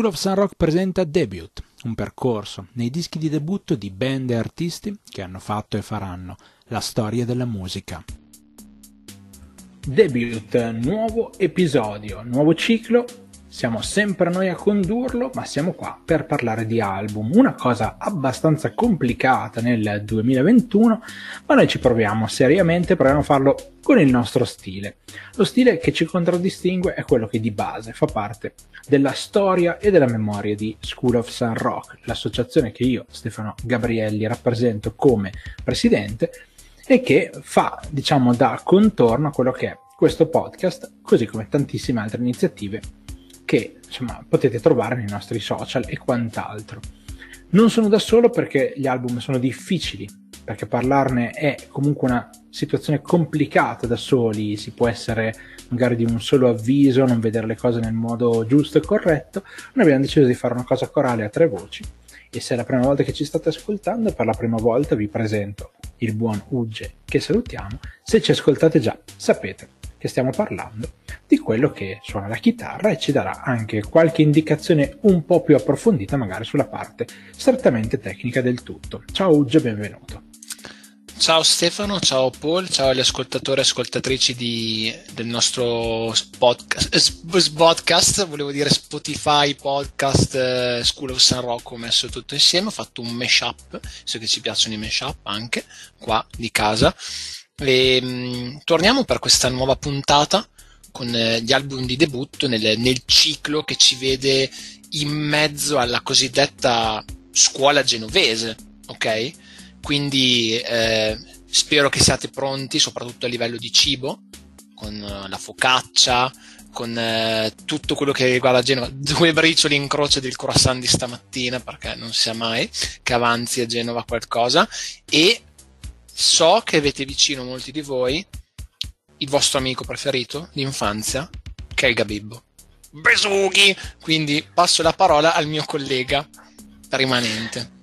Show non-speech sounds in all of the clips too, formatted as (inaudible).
School of Sun Rock presenta Debut, un percorso nei dischi di debutto di band e artisti che hanno fatto e faranno la storia della musica. Debut, nuovo episodio, nuovo ciclo siamo sempre noi a condurlo, ma siamo qua per parlare di album. Una cosa abbastanza complicata nel 2021, ma noi ci proviamo seriamente, proviamo a farlo con il nostro stile. Lo stile che ci contraddistingue è quello che di base fa parte della storia e della memoria di School of Sun Rock, l'associazione che io, Stefano Gabrielli, rappresento come presidente e che fa, diciamo, da contorno a quello che è questo podcast, così come tantissime altre iniziative che insomma, potete trovare nei nostri social e quant'altro. Non sono da solo perché gli album sono difficili, perché parlarne è comunque una situazione complicata da soli, si può essere magari di un solo avviso, non vedere le cose nel modo giusto e corretto. Noi abbiamo deciso di fare una cosa corale a tre voci e se è la prima volta che ci state ascoltando, per la prima volta vi presento il buon Ugge che salutiamo. Se ci ascoltate già, sapete che stiamo parlando di quello che suona la chitarra e ci darà anche qualche indicazione un po' più approfondita magari sulla parte strettamente tecnica del tutto. Ciao Ugge, benvenuto. Ciao Stefano, ciao Paul, ciao agli ascoltatori e ascoltatrici di, del nostro podcast, podcast, volevo dire Spotify, podcast, eh, School of San Rocco, ho messo tutto insieme, ho fatto un mashup, so che ci piacciono i mashup anche, qua di casa, e, mh, mm, torniamo per questa nuova puntata con eh, gli album di debutto nel, nel, ciclo che ci vede in mezzo alla cosiddetta scuola genovese, ok? Quindi eh, spero che siate pronti, soprattutto a livello di cibo, con uh, la focaccia, con uh, tutto quello che riguarda Genova. (laughs) Due bricioli in croce del croissant di stamattina, perché non si sa mai che avanzi a Genova qualcosa. E so che avete vicino molti di voi il vostro amico preferito d'infanzia, che è il Gabibbo. Besughi! Quindi passo la parola al mio collega rimanente.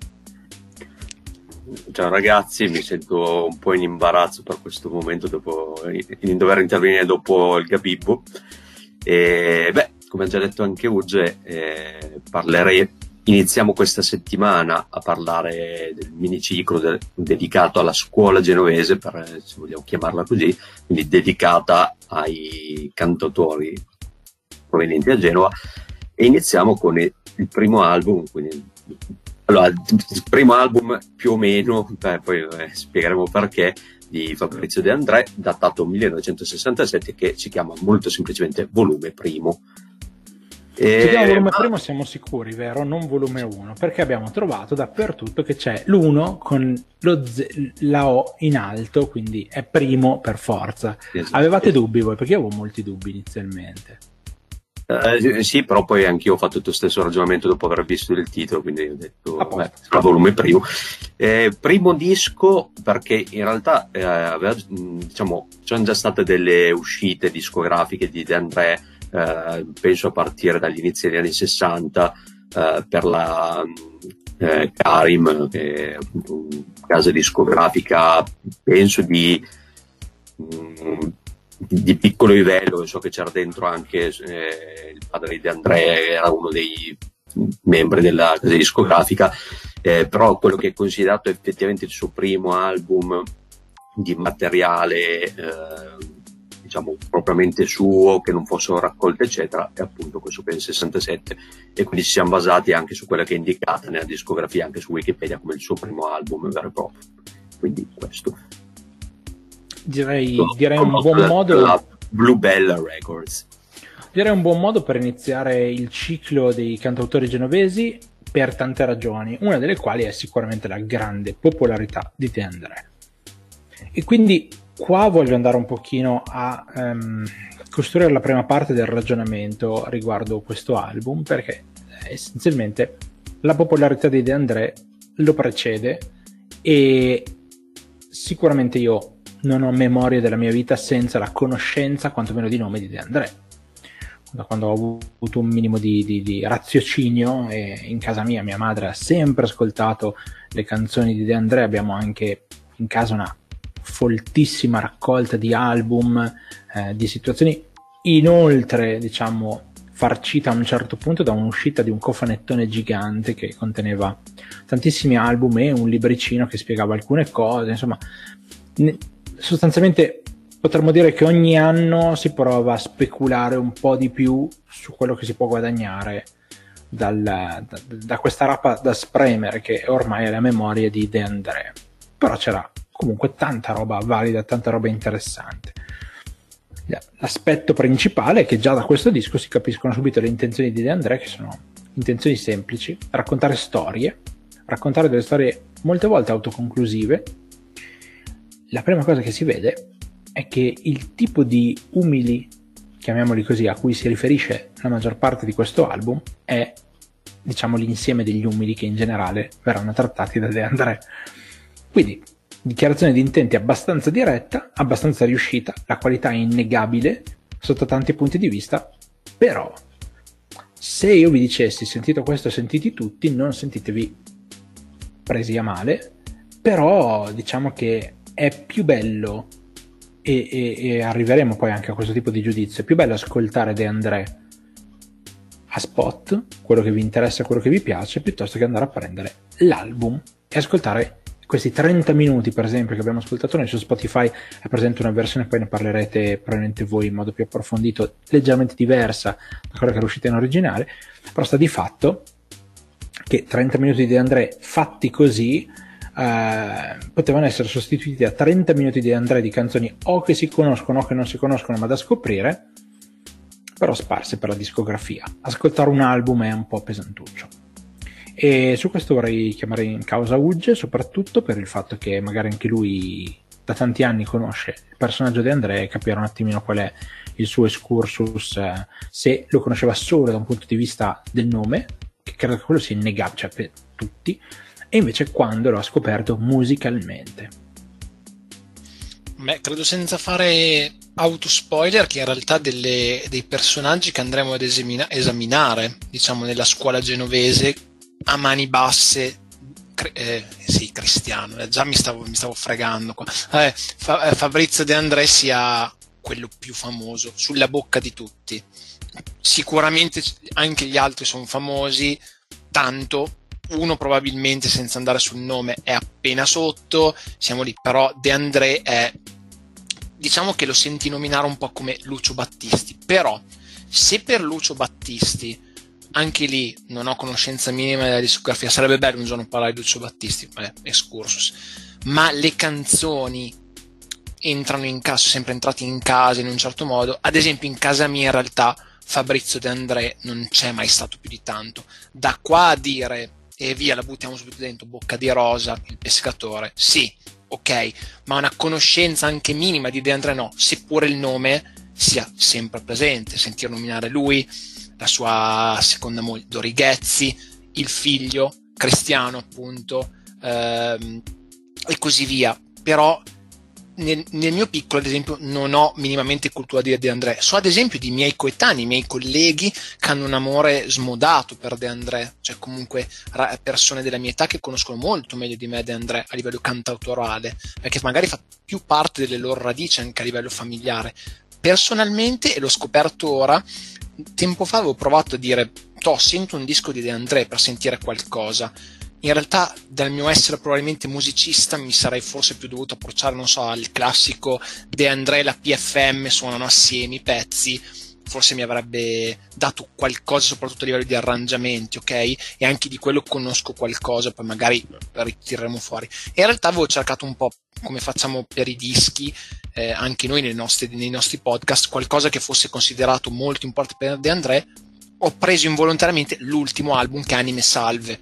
Ciao ragazzi, mi sento un po' in imbarazzo per questo momento dopo, in dover intervenire dopo il Gabibbo. E, beh, come ha già detto anche Uge, eh, parlerei iniziamo questa settimana a parlare del miniciclo de- dedicato alla scuola genovese, per, se vogliamo chiamarla così, quindi dedicata ai cantautori provenienti da Genova. E iniziamo con il, il primo album, quindi, allora, il primo album più o meno, beh, poi eh, spiegheremo perché, di Fabrizio De André, datato 1967, che si chiama molto semplicemente Volume Primo. E... Se diamo volume primo siamo sicuri, vero? Non volume 1, perché abbiamo trovato dappertutto che c'è l'1 con z- la O in alto, quindi è primo per forza. Esatto. Avevate dubbi voi? Perché io avevo molti dubbi inizialmente. Uh, sì, però poi anch'io ho fatto lo stesso ragionamento dopo aver visto il titolo, quindi ho detto, beh, volume primo. Eh, primo disco perché in realtà eh, aveva, diciamo, c'erano già state delle uscite discografiche di De André eh, penso a partire dagli inizi degli anni 60 eh, per la eh, Karim, che è appunto una casa discografica, penso di, mm, di piccolo livello, so che c'era dentro anche eh, il padre di Andrea, era uno dei membri della casa discografica, eh, però quello che è considerato effettivamente il suo primo album di materiale diciamo propriamente suo, che non fossero raccolte, eccetera, è appunto questo per il 67. E quindi ci siamo basati anche su quella che è indicata nella discografia, anche su Wikipedia, come il suo primo album vero e proprio. Quindi questo. Direi, no, direi un buon modo. La Blue Bella Records. Direi un buon modo per iniziare il ciclo dei cantautori genovesi per tante ragioni, una delle quali è sicuramente la grande popolarità di De André. E quindi qua voglio andare un pochino a um, costruire la prima parte del ragionamento riguardo questo album perché essenzialmente la popolarità di De André lo precede e sicuramente io non ho memoria della mia vita senza la conoscenza quantomeno di nome di De André. Da quando ho avuto un minimo di, di, di raziocinio e in casa mia mia madre ha sempre ascoltato le canzoni di De André abbiamo anche in casa una foltissima raccolta di album, eh, di situazioni. Inoltre, diciamo, farcita a un certo punto da un'uscita di un cofanettone gigante che conteneva tantissimi album e un libricino che spiegava alcune cose, insomma, ne, sostanzialmente potremmo dire che ogni anno si prova a speculare un po' di più su quello che si può guadagnare dal, da, da, questa rapa da spremere che ormai è la memoria di De André. Però c'era comunque tanta roba valida, tanta roba interessante. L'aspetto principale è che già da questo disco si capiscono subito le intenzioni di De André, che sono intenzioni semplici, raccontare storie, raccontare delle storie molte volte autoconclusive. La prima cosa che si vede è che il tipo di umili, chiamiamoli così, a cui si riferisce la maggior parte di questo album è diciamo l'insieme degli umili che in generale verranno trattati da De André. Quindi dichiarazione di intenti abbastanza diretta, abbastanza riuscita, la qualità è innegabile sotto tanti punti di vista, però se io vi dicessi sentito questo, sentiti tutti, non sentitevi presi a male, però diciamo che è più bello e, e, e arriveremo poi anche a questo tipo di giudizio, è più bello ascoltare De André a spot, quello che vi interessa, quello che vi piace, piuttosto che andare a prendere l'album e ascoltare questi 30 minuti, per esempio, che abbiamo ascoltato noi su Spotify, è presente una versione, poi ne parlerete probabilmente voi in modo più approfondito, leggermente diversa da quella che era uscita in originale, però sta di fatto che 30 minuti di André fatti così eh, potevano essere sostituiti da 30 minuti di André di canzoni o che si conoscono o che non si conoscono ma da scoprire, però sparse per la discografia. Ascoltare un album è un po' pesantuccio. E su questo vorrei chiamare in causa Ugge, soprattutto per il fatto che magari anche lui da tanti anni conosce il personaggio di Andrea e capire un attimino qual è il suo excursus, eh, se lo conosceva solo da un punto di vista del nome, che credo che quello sia innegabile cioè per tutti, e invece quando lo ha scoperto musicalmente. Beh, credo senza fare autospoiler che in realtà delle, dei personaggi che andremo ad esamina, esaminare, diciamo, nella scuola genovese a mani basse eh, sì, Cristiano, eh, già mi stavo, mi stavo fregando qua. Eh, Fa, eh, Fabrizio De André sia quello più famoso, sulla bocca di tutti. Sicuramente anche gli altri sono famosi, tanto, uno probabilmente senza andare sul nome è appena sotto, siamo lì, però De André è, diciamo che lo senti nominare un po' come Lucio Battisti, però se per Lucio Battisti anche lì non ho conoscenza minima della discografia. Sarebbe bello un giorno parlare di Lucio Battisti, vabbè, excursus. Ma le canzoni entrano in casa, sono sempre entrati in casa in un certo modo. Ad esempio, in casa mia in realtà Fabrizio De André non c'è mai stato più di tanto. Da qua a dire e via, la buttiamo subito dentro, Bocca di Rosa, il pescatore, sì, ok, ma una conoscenza anche minima di De André no, seppure il nome sia sempre presente, sentir nominare lui, la sua seconda moglie Dorighezzi, il figlio Cristiano appunto ehm, e così via. Però nel, nel, mio piccolo, ad esempio, non ho minimamente cultura di De André. So, ad esempio, di miei coetanei, miei colleghi che hanno un amore smodato per De André, cioè comunque persone della mia età che conoscono molto meglio di me De André a livello cantautorale, perché magari fa più parte delle loro radici anche a livello familiare. Personalmente, e l'ho scoperto ora, tempo fa avevo provato a dire, to, sento un disco di De André per sentire qualcosa. In realtà, dal mio essere probabilmente musicista, mi sarei forse più dovuto approcciare, non so, al classico De André e la PFM suonano assieme i pezzi. Forse mi avrebbe dato qualcosa, soprattutto a livello di arrangiamenti, ok? E anche di quello conosco qualcosa, poi magari ritireremo fuori. E in realtà avevo cercato un po' come facciamo per i dischi, eh, anche noi nei nostri, nei nostri, podcast, qualcosa che fosse considerato molto importante per De André, ho preso involontariamente l'ultimo album che Anime Salve,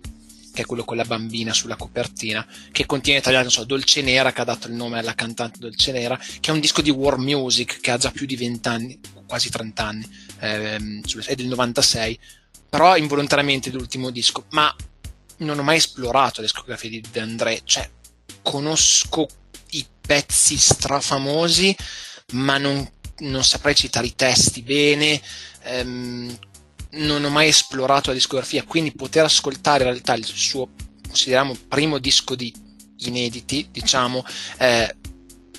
che è quello con la bambina sulla copertina, che contiene tagliato, non so, Dolce Nera, che ha dato il nome alla cantante Dolce Nera, che è un disco di war music che ha già più di 20 anni, quasi 30 anni, ehm, è del 96, però involontariamente l'ultimo disco, ma non ho mai esplorato la discografia di De André, cioè conosco i pezzi strafamosi, ma non, non saprei citare i testi bene. Ehm, non ho mai esplorato la discografia, quindi poter ascoltare in realtà il suo, consideriamo, primo disco di inediti, diciamo, eh,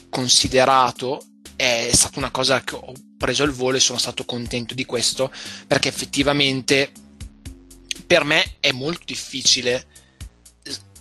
considerato, è stata una cosa che ho preso il volo e sono stato contento di questo perché effettivamente per me è molto difficile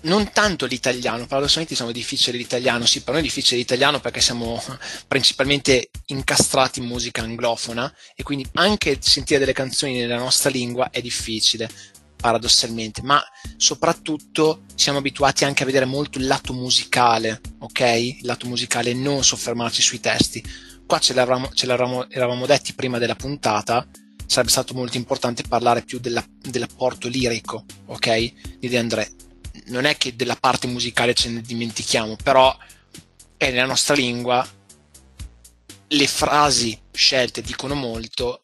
non tanto l'italiano, paradossalmente siamo difficili l'italiano, sì, per noi è difficile l'italiano perché siamo principalmente incastrati in musica anglofona e quindi anche sentire delle canzoni nella nostra lingua è difficile, paradossalmente, ma soprattutto siamo abituati anche a vedere molto il lato musicale, ok? Il lato musicale e non soffermarci sui testi. Qua ce l'eravamo, ce l'eravamo eravamo detti prima della puntata, sarebbe stato molto importante parlare più della, dell'apporto lirico, ok? Di De André. Non è che della parte musicale ce ne dimentichiamo, però è nella nostra lingua, le frasi scelte dicono molto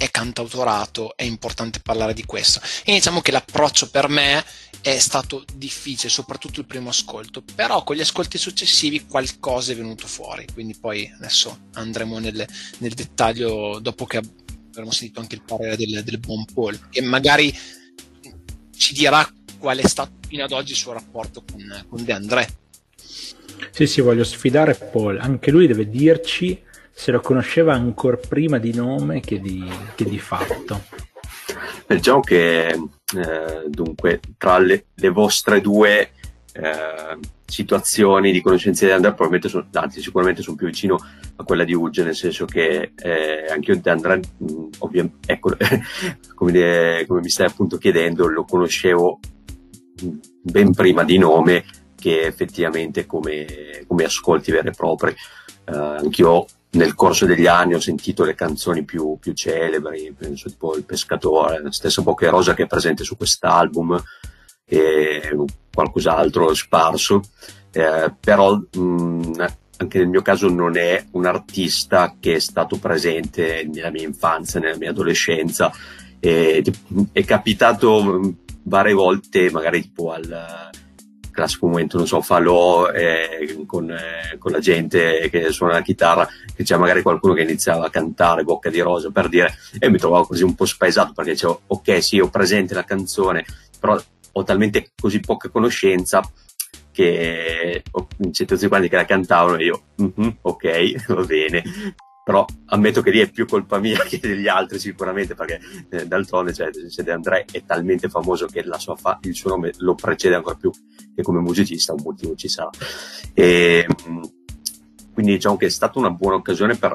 è cantautorato, è importante parlare di questo. E diciamo che l'approccio per me è stato difficile, soprattutto il primo ascolto, però con gli ascolti successivi qualcosa è venuto fuori, quindi poi adesso andremo nel, nel dettaglio dopo che avremo sentito anche il parere del, del buon Paul, che magari ci dirà qual è stato fino ad oggi il suo rapporto con, con De André. Sì, sì, voglio sfidare Paul, anche lui deve dirci se lo conosceva ancora prima di nome che di, che di fatto. Diciamo che eh, dunque tra le, le vostre due eh, situazioni di conoscenza di Andrea probabilmente sono, anzi sicuramente sono più vicino a quella di Uge nel senso che eh, anche io di Andrea ovviamente ecco (laughs) come, dire, come mi stai appunto chiedendo lo conoscevo ben prima di nome che effettivamente come, come ascolti veri e propri eh, anch'io nel corso degli anni ho sentito le canzoni più, più celebri, penso tipo Il Pescatore, la stessa Poche Rosa che è presente su quest'album e qualcos'altro sparso, eh, però mh, anche nel mio caso non è un artista che è stato presente nella mia infanzia, nella mia adolescenza, e, è capitato varie volte magari tipo al classico momento, non so, falò eh, con, eh, con, la gente che suona la chitarra, che c'è magari qualcuno che iniziava a cantare Bocca di Rosa per dire, e mi trovavo così un po' spaesato perché dicevo, ok, sì, ho presente la canzone, però ho talmente così poca conoscenza che c'è tutti quanti che la cantavano e io, mm-hmm, ok, (laughs) va bene, però ammetto che lì è più colpa mia (laughs) che degli altri sicuramente perché eh, d'altronde cioè, De André è talmente famoso che fa- il suo nome lo precede ancora più che come musicista un motivo ci sarà. E, mm, quindi diciamo che è stata una buona occasione per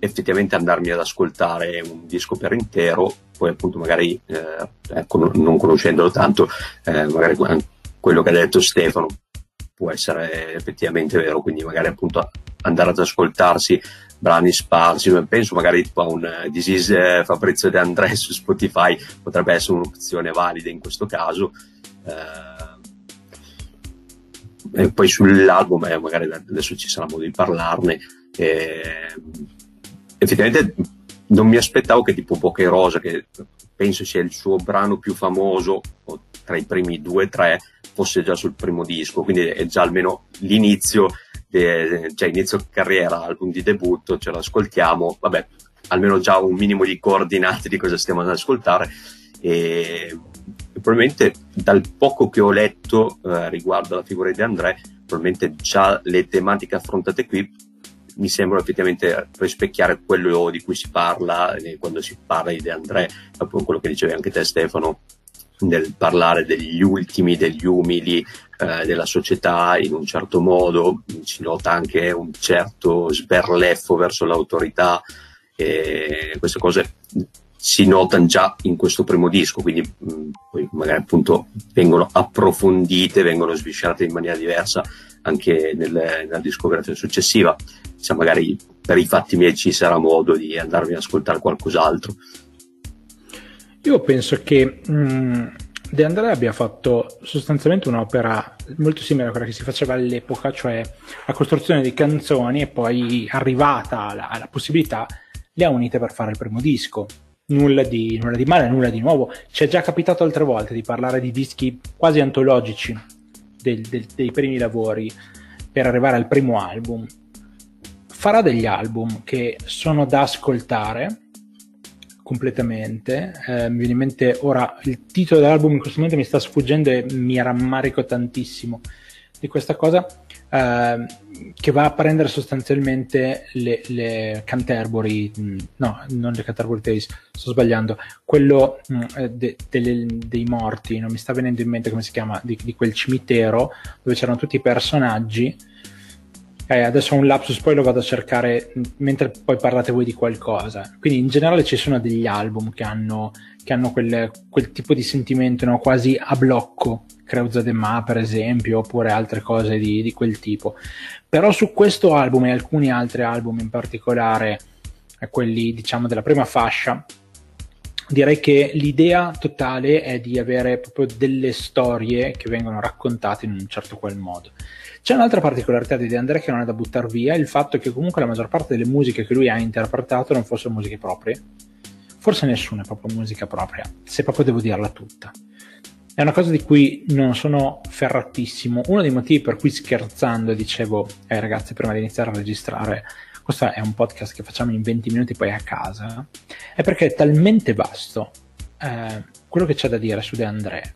effettivamente andarmi ad ascoltare un disco per intero poi appunto magari eh, ecco, non conoscendolo tanto eh, magari quello che ha detto Stefano può essere effettivamente vero quindi magari appunto andare ad ascoltarsi brani sparsi, penso magari a un uh, This is uh, Fabrizio De André su Spotify potrebbe essere un'opzione valida in questo caso. Uh, e poi sull'album, eh, magari adesso ci sarà modo di parlarne. Eh, effettivamente non mi aspettavo che tipo Poche Rosa, che penso sia il suo brano più famoso, tra i primi due o tre, fosse già sul primo disco, quindi è già almeno l'inizio che cioè inizio carriera, album di debutto, ce lo ascoltiamo, vabbè, almeno già un minimo di coordinate di cosa stiamo ad ascoltare. E probabilmente dal poco che ho letto eh, riguardo alla figura di André, probabilmente già le tematiche affrontate qui mi sembrano effettivamente rispecchiare quello di cui si parla eh, quando si parla di André, appunto quello che dicevi anche te Stefano, nel parlare degli ultimi, degli umili eh, della società in un certo modo, si nota anche un certo sberleffo verso l'autorità e queste cose si notano già in questo primo disco, quindi mh, mm, poi magari appunto vengono approfondite, vengono sviscerate in maniera diversa anche nel, nella discografia successiva. Se magari per i fatti miei ci sarà modo di andarmi ad ascoltare qualcos'altro. Io penso che mh, mm, De Andrea abbia fatto sostanzialmente un'opera molto simile a quella che si faceva all'epoca, cioè la costruzione di canzoni e poi arrivata alla, alla possibilità le ha unite per fare il primo disco. Nulla di, nulla di male, nulla di nuovo. Ci è già capitato altre volte di parlare di dischi quasi antologici del, del, dei primi lavori per arrivare al primo album. Farà degli album che sono da ascoltare completamente. Eh, mi viene in mente ora il titolo dell'album in questo momento mi sta sfuggendo e mi rammarico tantissimo di questa cosa. eh, che va a prendere sostanzialmente le, le Canterbury, mm, no, non le Canterbury Tales, sto sbagliando, quello mh, mm, eh, de, de, dei morti, non mi sta venendo in mente come si chiama, di, di quel cimitero dove c'erano tutti i personaggi. Eh, adesso ho un lapsus, poi lo vado a cercare mentre poi parlate voi di qualcosa. Quindi in generale ci sono degli album che hanno, che hanno quel, quel tipo di sentimento no? quasi a blocco Creuza de Ma per esempio, oppure altre cose di, di, quel tipo. Però su questo album e alcuni altri album in particolare, eh, quelli diciamo della prima fascia, direi che l'idea totale è di avere proprio delle storie che vengono raccontate in un certo qual modo. C'è un'altra particolarità di De André che non è da buttare via, il fatto che comunque la maggior parte delle musiche che lui ha interpretato non fossero musiche proprie. Forse nessuna è proprio musica propria, se proprio devo dirla tutta. È una cosa di cui non sono ferratissimo. Uno dei motivi per cui scherzando dicevo, eh ragazzi, prima di iniziare a registrare, questo è un podcast che facciamo in 20 minuti poi a casa, è perché è talmente vasto eh, quello che c'è da dire su De André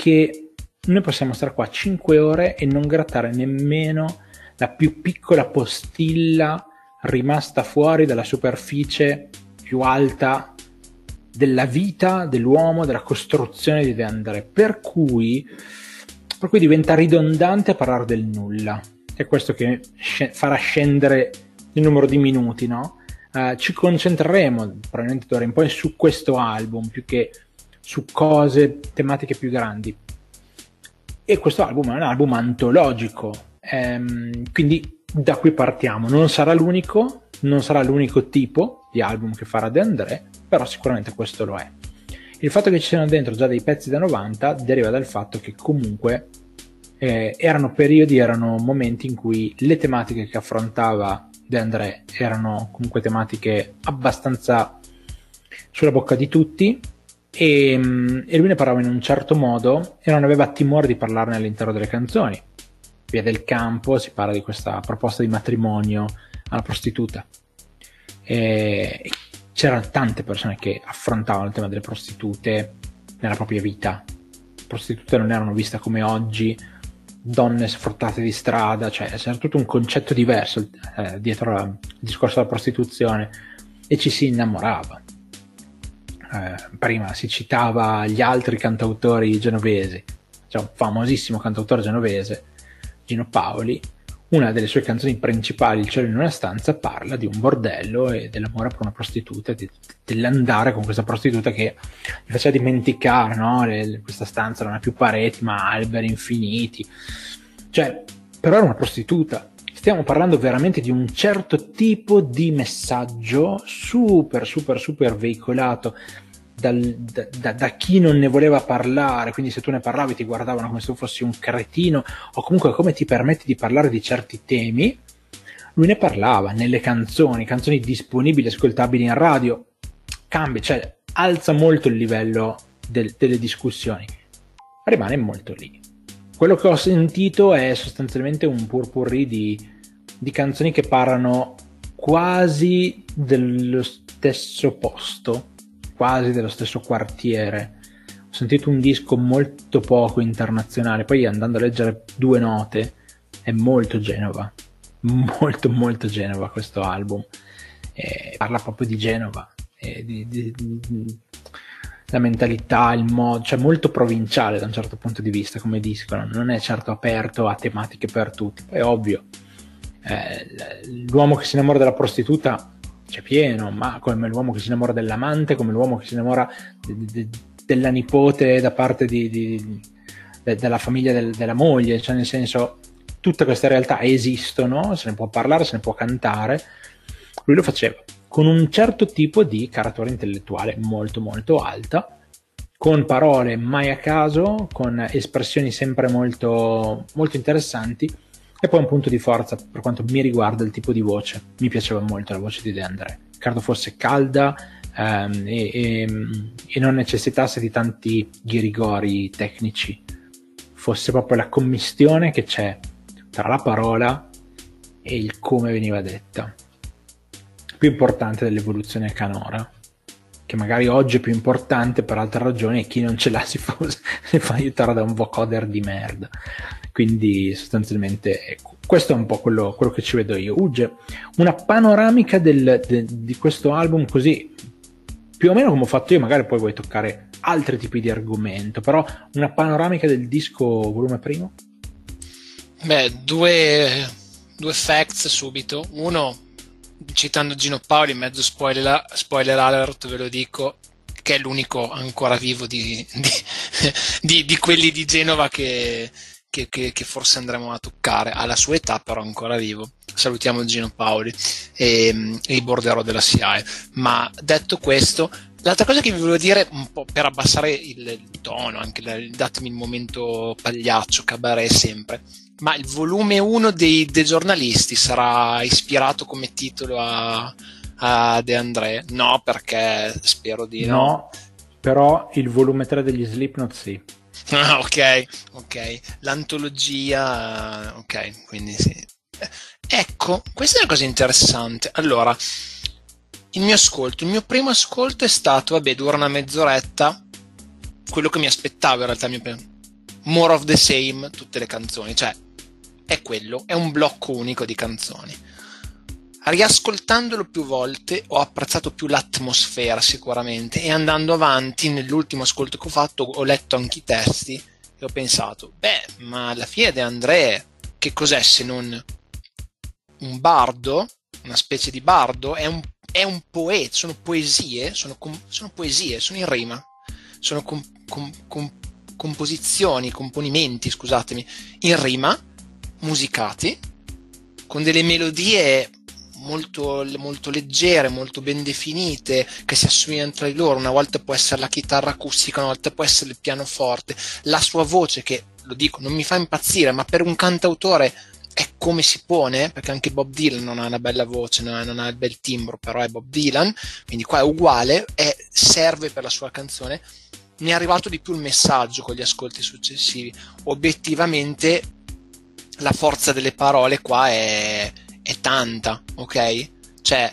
che noi possiamo stare qua 5 ore e non grattare nemmeno la più piccola postilla rimasta fuori dalla superficie più alta della vita dell'uomo, della costruzione di De per cui, per cui diventa ridondante parlare del nulla. È questo che farà scendere il numero di minuti, no? Uh, ci concentreremo probabilmente d'ora in poi su questo album più che su cose, tematiche più grandi. E questo album è un album antologico, ehm, quindi da qui partiamo. Non sarà l'unico, non sarà l'unico tipo di album che farà De André, però sicuramente questo lo è. Il fatto che ci siano dentro già dei pezzi da 90 deriva dal fatto che comunque eh, erano periodi, erano momenti in cui le tematiche che affrontava De André erano comunque tematiche abbastanza sulla bocca di tutti e, mm, lui ne parlava in un certo modo e non aveva timore di parlarne all'interno delle canzoni. Via del campo si parla di questa proposta di matrimonio alla prostituta. E, c'erano tante persone che affrontavano il tema delle prostitute nella propria vita. Prostitute non erano viste come oggi donne sfruttate di strada, cioè c'era tutto un concetto diverso eh, dietro al discorso della prostituzione e ci si innamorava. Eh, prima si citava gli altri cantautori genovesi, c'è un famosissimo cantautore genovese, Gino Paoli, una delle sue canzoni principali, Il cielo in una stanza, parla di un bordello e dell'amore per una prostituta, di, dell'andare con questa prostituta che gli faceva dimenticare, no? Le, questa stanza non ha più pareti ma alberi infiniti. Cioè, però era una prostituta. Stiamo parlando veramente di un certo tipo di messaggio super, super, super veicolato dal, da, da, da, chi non ne voleva parlare, quindi se tu ne parlavi ti guardavano come se tu fossi un cretino o comunque come ti permetti di parlare di certi temi, lui ne parlava nelle canzoni, canzoni disponibili, ascoltabili in radio, cambia, cioè alza molto il livello del, delle discussioni, rimane molto lì. Quello che ho sentito è sostanzialmente un purpurri di, di canzoni che parlano quasi dello stesso posto, quasi dello stesso quartiere. Ho sentito un disco molto poco internazionale, poi andando a leggere due note è molto Genova, molto molto Genova questo album. E parla proprio di Genova, di, di, di, la mentalità, il modo, cioè molto provinciale da un certo punto di vista come disco, non è certo aperto a tematiche per tutti, è ovvio. Eh, l'uomo che si innamora della prostituta c'è pieno, ma come l'uomo che si innamora dell'amante, come l'uomo che si innamora de, de, della nipote da parte di, di, de, della famiglia del, della moglie, cioè nel senso tutte queste realtà esistono, se ne può parlare, se ne può cantare, lui lo faceva con un certo tipo di caratura intellettuale molto molto alta, con parole mai a caso, con espressioni sempre molto, molto interessanti e poi un punto di forza per quanto mi riguarda il tipo di voce. Mi piaceva molto la voce di De André. Credo fosse calda ehm, e, e, e, non necessitasse di tanti ghirigori tecnici. Fosse proprio la commistione che c'è tra la parola e il come veniva detta. Più importante dell'evoluzione canora. che magari oggi è più importante per altre ragioni e chi non ce l'ha si fa, si fa aiutare da un vocoder di merda. Quindi sostanzialmente ecco, questo è un po' quello, quello che ci vedo io. Uge, una panoramica del, de, di questo album così, più o meno come ho fatto io, magari poi vuoi toccare altri tipi di argomento, però una panoramica del disco volume primo? Beh, due, due facts subito. Uno, citando Gino Paoli, mezzo spoiler, spoiler alert, ve lo dico, che è l'unico ancora vivo di, di, (laughs) di, di quelli di Genova che, che, che, che, forse andremo a toccare. Alla sua età, però, ancora vivo. Salutiamo Gino Paoli e, e i borderò della SIAE. Ma detto questo, l'altra cosa che vi volevo dire, un po' per abbassare il, tono, anche datemi il momento pagliaccio, cabaret sempre ma il volume 1 dei, dei giornalisti sarà ispirato come titolo a, a De André? No, perché spero di no. No, però il volume 3 degli Slipknot sì. (laughs) Ah, ok, ok. L'antologia, ok, quindi sì. Ecco, questa è una cosa interessante. Allora, il mio ascolto, il mio primo ascolto è stato, vabbè, dura una mezz'oretta, quello che mi aspettavo in realtà, mio more of the same, tutte le canzoni, cioè è quello, è un blocco unico di canzoni. Riascoltandolo più volte ho apprezzato più l'atmosfera sicuramente e andando avanti nell'ultimo ascolto che ho fatto ho letto anche i testi e ho pensato, beh, ma alla fine De André che cos'è se non un bardo, una specie di bardo, è un, è un poeta, sono poesie, sono, com, sono, poesie, sono in rima, sono com, com, composizioni, componimenti, scusatemi, in rima musicati con delle melodie molto, molto leggere, molto ben definite, che si assomigliano tra di loro. Una volta può essere la chitarra acustica, una volta può essere il pianoforte, la sua voce che, lo dico, non mi fa impazzire, ma per un cantautore è come si pone, perché anche Bob Dylan non ha una bella voce, non ha, non ha il bel timbro, però è Bob Dylan, quindi qua è uguale, e serve per la sua canzone. Mi è arrivato di più il messaggio con gli ascolti successivi. Obiettivamente la forza delle parole qua è, è tanta, ok? Cioè,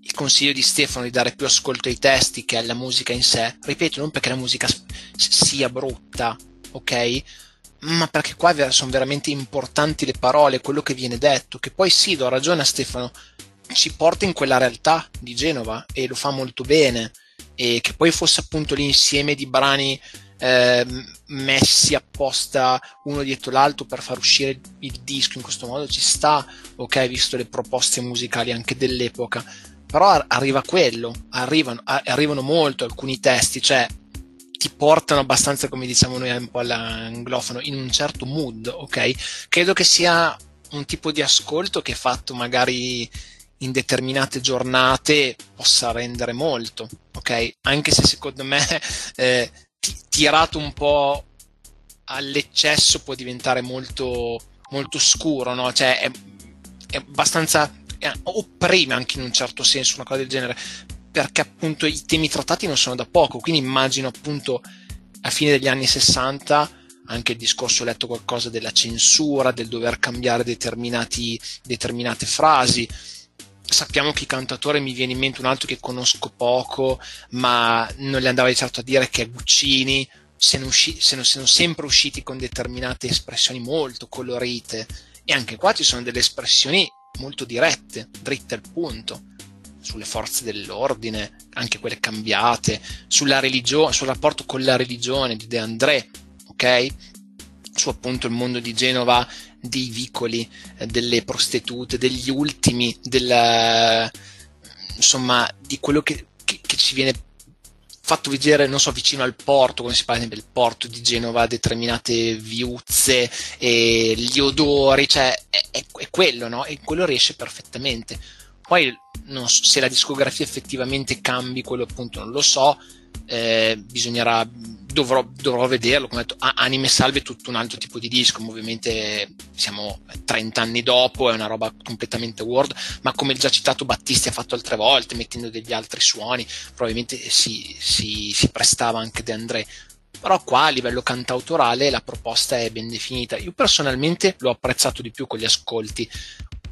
il consiglio di Stefano di dare più ascolto ai testi che alla musica in sé, ripeto, non perché la musica sia brutta, ok? Ma perché qua sono veramente importanti le parole, quello che viene detto, che poi sì, do ragione a Stefano, ci porta in quella realtà di Genova e lo fa molto bene, e che poi fosse appunto l'insieme di brani eh, messi apposta uno dietro l'altro per far uscire il disco in questo modo ci sta, ok, visto le proposte musicali anche dell'epoca, però arriva quello, arrivano, arrivano molto alcuni testi, cioè ti portano abbastanza, come diciamo noi un po' all'anglofono, in un certo mood, ok? Credo che sia un tipo di ascolto che fatto magari in determinate giornate possa rendere molto, ok? Anche se secondo me (laughs) eh, tirato un po' all'eccesso può diventare molto, molto scuro, no? Cioè è, è abbastanza è, opprime anche in un certo senso una cosa del genere, perché appunto i temi trattati non sono da poco, quindi immagino appunto a fine degli anni 60 anche il discorso ho letto qualcosa della censura, del dover cambiare determinate frasi, sappiamo che cantatore mi viene in mente un altro che conosco poco, ma non le andava di certo a dire che è Guccini, se non, usci- se non sono sempre usciti con determinate espressioni molto colorite. E anche qua ci sono delle espressioni molto dirette, dritte al punto, sulle forze dell'ordine, anche quelle cambiate, sulla religione, sul rapporto con la religione di De André, ok? Su appunto il mondo di Genova dei vicoli, eh, delle prostitute, degli ultimi, della, insomma, di quello che, che, che, ci viene fatto vedere, non so, vicino al porto, come si parla del porto di Genova, determinate viuzze, e gli odori, cioè è, è, è quello, no? E quello riesce perfettamente. Poi so, se la discografia effettivamente cambi, quello appunto non lo so, eh, bisognerà dovrò, dovrò vederlo, come detto, Anime Salve è tutto un altro tipo di disco, ovviamente siamo 30 anni dopo, è una roba completamente Word, ma come già citato Battisti ha fatto altre volte, mettendo degli altri suoni, probabilmente si, si, si prestava anche De André. Però qua a livello cantautorale la proposta è ben definita. Io personalmente l'ho apprezzato di più con gli ascolti.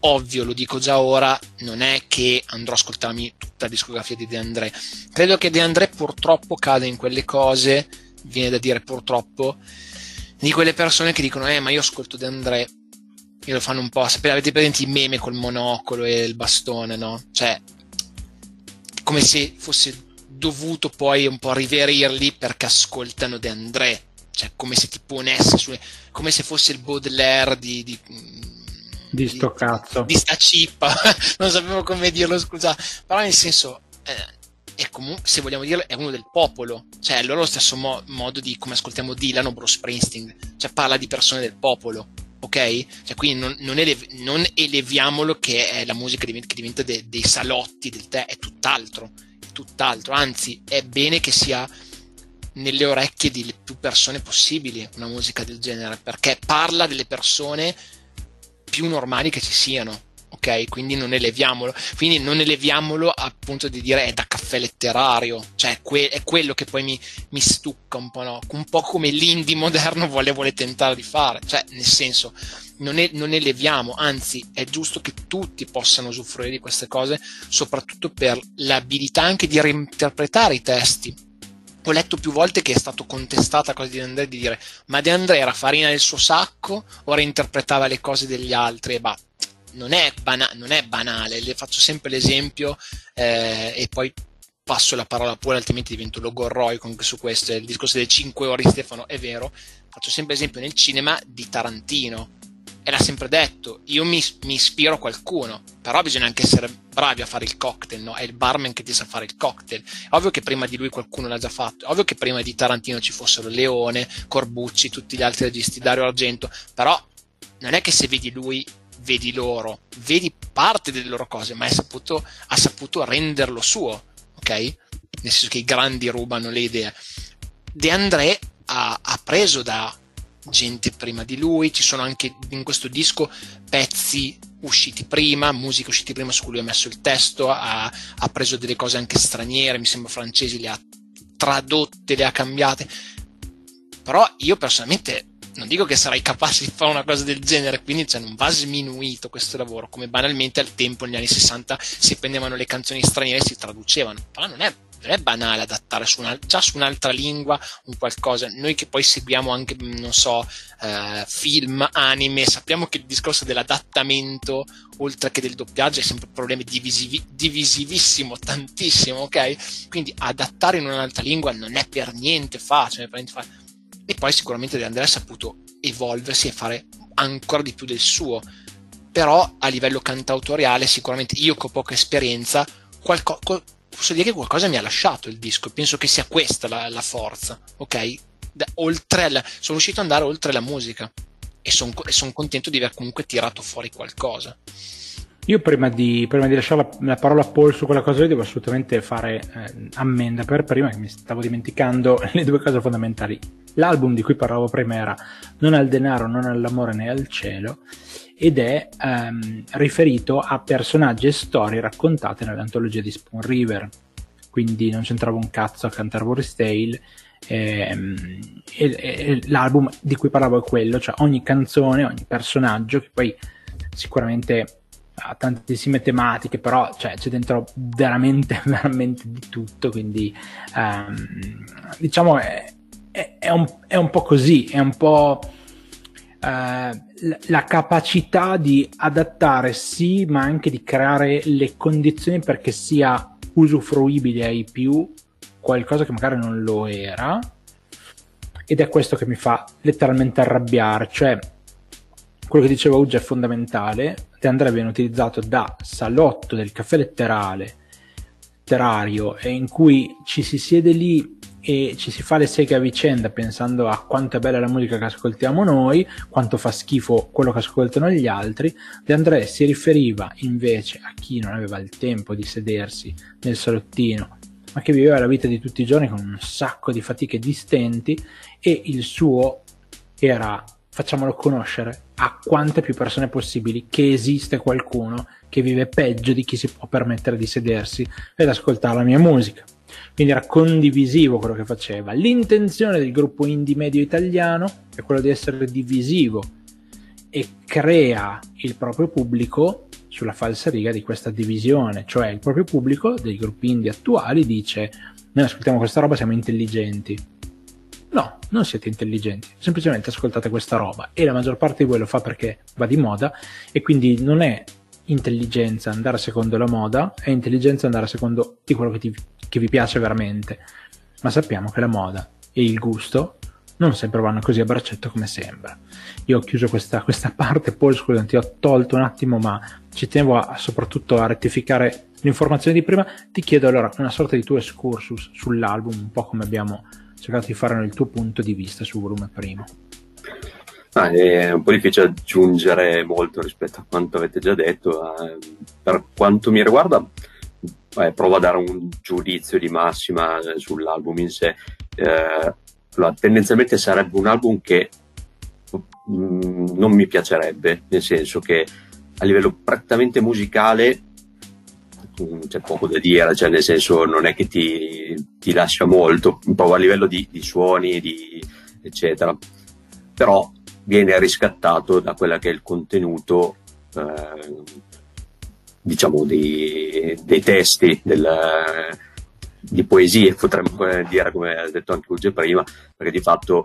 ovvio, lo dico già ora, non è che andrò a ascoltarmi tutta la discografia di De André. Credo che De André purtroppo cade in quelle cose, viene da dire purtroppo, di quelle persone che dicono, eh, ma io ascolto De André, e lo fanno un po', sapete, avete presente i meme col monocolo e il bastone, no? Cioè, come se fosse dovuto poi un po' riverirli perché ascoltano De André, cioè come se ti ponesse su, come se fosse il Baudelaire di, di di sto di, cazzo. Di sta cippa, (laughs) non sapevo come dirlo, scusa. Però nel senso, eh, è comunque, se vogliamo dirlo, è uno del popolo. Cioè, loro lo stesso mo- modo di come ascoltiamo Dylan o Bruce Springsteen. Cioè, parla di persone del popolo. Ok? Cioè, quindi non, non, elev- non eleviamolo che è la musica diventa, che diventa de- dei salotti del tè, è tutt'altro. È tutt'altro. Anzi, è bene che sia nelle orecchie di più persone possibili una musica del genere, perché parla delle persone più normali che ci siano. Ok, quindi non eleviamolo, quindi non eleviamolo appunto di dire è da caffè letterario, cioè que- è quello che poi mi, mi stucca un po', no? un po' come l'indie moderno vuole, vuole tentare di fare, cioè nel senso non, è, non eleviamo, anzi è giusto che tutti possano usufruire di queste cose, soprattutto per l'abilità anche di reinterpretare i testi, ho letto più volte che è stato contestata cosa di André di dire ma De André era farina del suo sacco o reinterpretava le cose degli altri? E bah, non è, bana- non è banale, le faccio sempre l'esempio eh, e poi passo la parola pure altrimenti divento logorroico anche su questo, il discorso delle 5 ore Stefano è vero, faccio sempre esempio nel cinema di Tarantino e l'ha sempre detto, io mi, mi, ispiro a qualcuno, però bisogna anche essere bravi a fare il cocktail, no? È il barman che ti sa fare il cocktail. È ovvio che prima di lui qualcuno l'ha già fatto, è ovvio che prima di Tarantino ci fossero Leone, Corbucci, tutti gli altri registi, Dario Argento, però non è che se vedi lui vedi loro, vedi parte delle loro cose, ma saputo, ha saputo renderlo suo, ok? Nel senso che i grandi rubano le idee. De André ha, ha preso da gente prima di lui, ci sono anche in questo disco pezzi usciti prima, musica usciti prima su cui lui ha messo il testo, ha, ha preso delle cose anche straniere, mi sembra francesi, le ha tradotte, le ha cambiate. Però io personalmente non dico che sarai capace di fare una cosa del genere, quindi cioè, non va sminuito questo lavoro, come banalmente al tempo negli anni 60 si prendevano le canzoni straniere e si traducevano, però non è non è banale adattare su una, già su un'altra lingua un qualcosa. Noi che poi seguiamo anche, non so, eh, film, anime, sappiamo che il discorso dell'adattamento, oltre che del doppiaggio, è sempre un problema divisivi, divisivissimo, tantissimo, ok? Quindi adattare in un'altra lingua non è per niente facile. Per niente facile. E poi sicuramente De Andrea ha saputo evolversi e fare ancora di più del suo. Però a livello cantautoriale, sicuramente io che ho poca esperienza, qualco, posso dire che qualcosa mi ha lasciato il disco. Penso che sia questa la, la forza, ok? Da, la, sono riuscito ad andare oltre la musica e sono son contento di aver comunque tirato fuori qualcosa. Io prima di, prima di lasciare la, la, parola a Paul su quella cosa lì devo assolutamente fare eh, ammenda per prima che mi stavo dimenticando (laughs) le due cose fondamentali. L'album di cui parlavo prima era Non al denaro, non all'amore né al cielo ed è ehm, riferito a personaggi e storie raccontate nell'antologia di Spoon River. Quindi non c'entrava un cazzo a Canterbury's Tale. Ehm, e, e, l'album di cui parlavo è quello, cioè ogni canzone, ogni personaggio che poi sicuramente ha tantissime tematiche, però cioè, c'è dentro veramente, (laughs) veramente di tutto, quindi um, diciamo è, è, è, un, è, un, po' così, è un po' uh, la capacità di adattare sì, ma anche di creare le condizioni perché sia usufruibile ai più qualcosa che magari non lo era ed è questo che mi fa letteralmente arrabbiare, cioè quello che diceva Uggia è fondamentale, Andrea viene utilizzato da salotto del caffè letterale, letterario, in cui ci si siede lì e ci si fa le seghe a vicenda pensando a quanto è bella la musica che ascoltiamo noi, quanto fa schifo quello che ascoltano gli altri, De André si riferiva invece a chi non aveva il tempo di sedersi nel salottino, ma che viveva la vita di tutti i giorni con un sacco di fatiche di stenti e il suo era facciamolo conoscere a quante più persone possibili che esiste qualcuno che vive peggio di chi si può permettere di sedersi ed ascoltare la mia musica. Quindi era condivisivo quello che faceva. L'intenzione del gruppo indie medio italiano è quello di essere divisivo e crea il proprio pubblico sulla falsariga di questa divisione, cioè il proprio pubblico dei gruppi indie attuali dice noi ascoltiamo questa roba, siamo intelligenti. No, non siete intelligenti, semplicemente ascoltate questa roba e la maggior parte di voi lo fa perché va di moda e quindi non è intelligenza andare secondo la moda, è intelligenza andare secondo di quello che, ti, che vi piace veramente. Ma sappiamo che la moda e il gusto non sempre vanno così a braccetto come sembra. Io ho chiuso questa, questa parte, poi scusa, ti ho tolto un attimo, ma ci tenevo a, soprattutto a rettificare l'informazione di prima. Ti chiedo allora una sorta di tuo excursus sull'album, un po' come abbiamo cercato di fare nel tuo punto di vista sul volume primo. Ah, è un po' difficile aggiungere molto rispetto a quanto avete già detto. Eh, per quanto mi riguarda, eh, provo a dare un giudizio di massima eh, sull'album in sé. Eh, allora, tendenzialmente sarebbe un album che mm, non mi piacerebbe, nel senso che a livello prettamente musicale c'è poco da dire, cioè nel senso non è che ti, ti lascia molto, un po' a livello di, di suoni, di, eccetera. Però viene riscattato da quella che è il contenuto eh, diciamo dei, dei testi del, di poesie, potremmo dire, come ha detto anche Uge prima, perché di fatto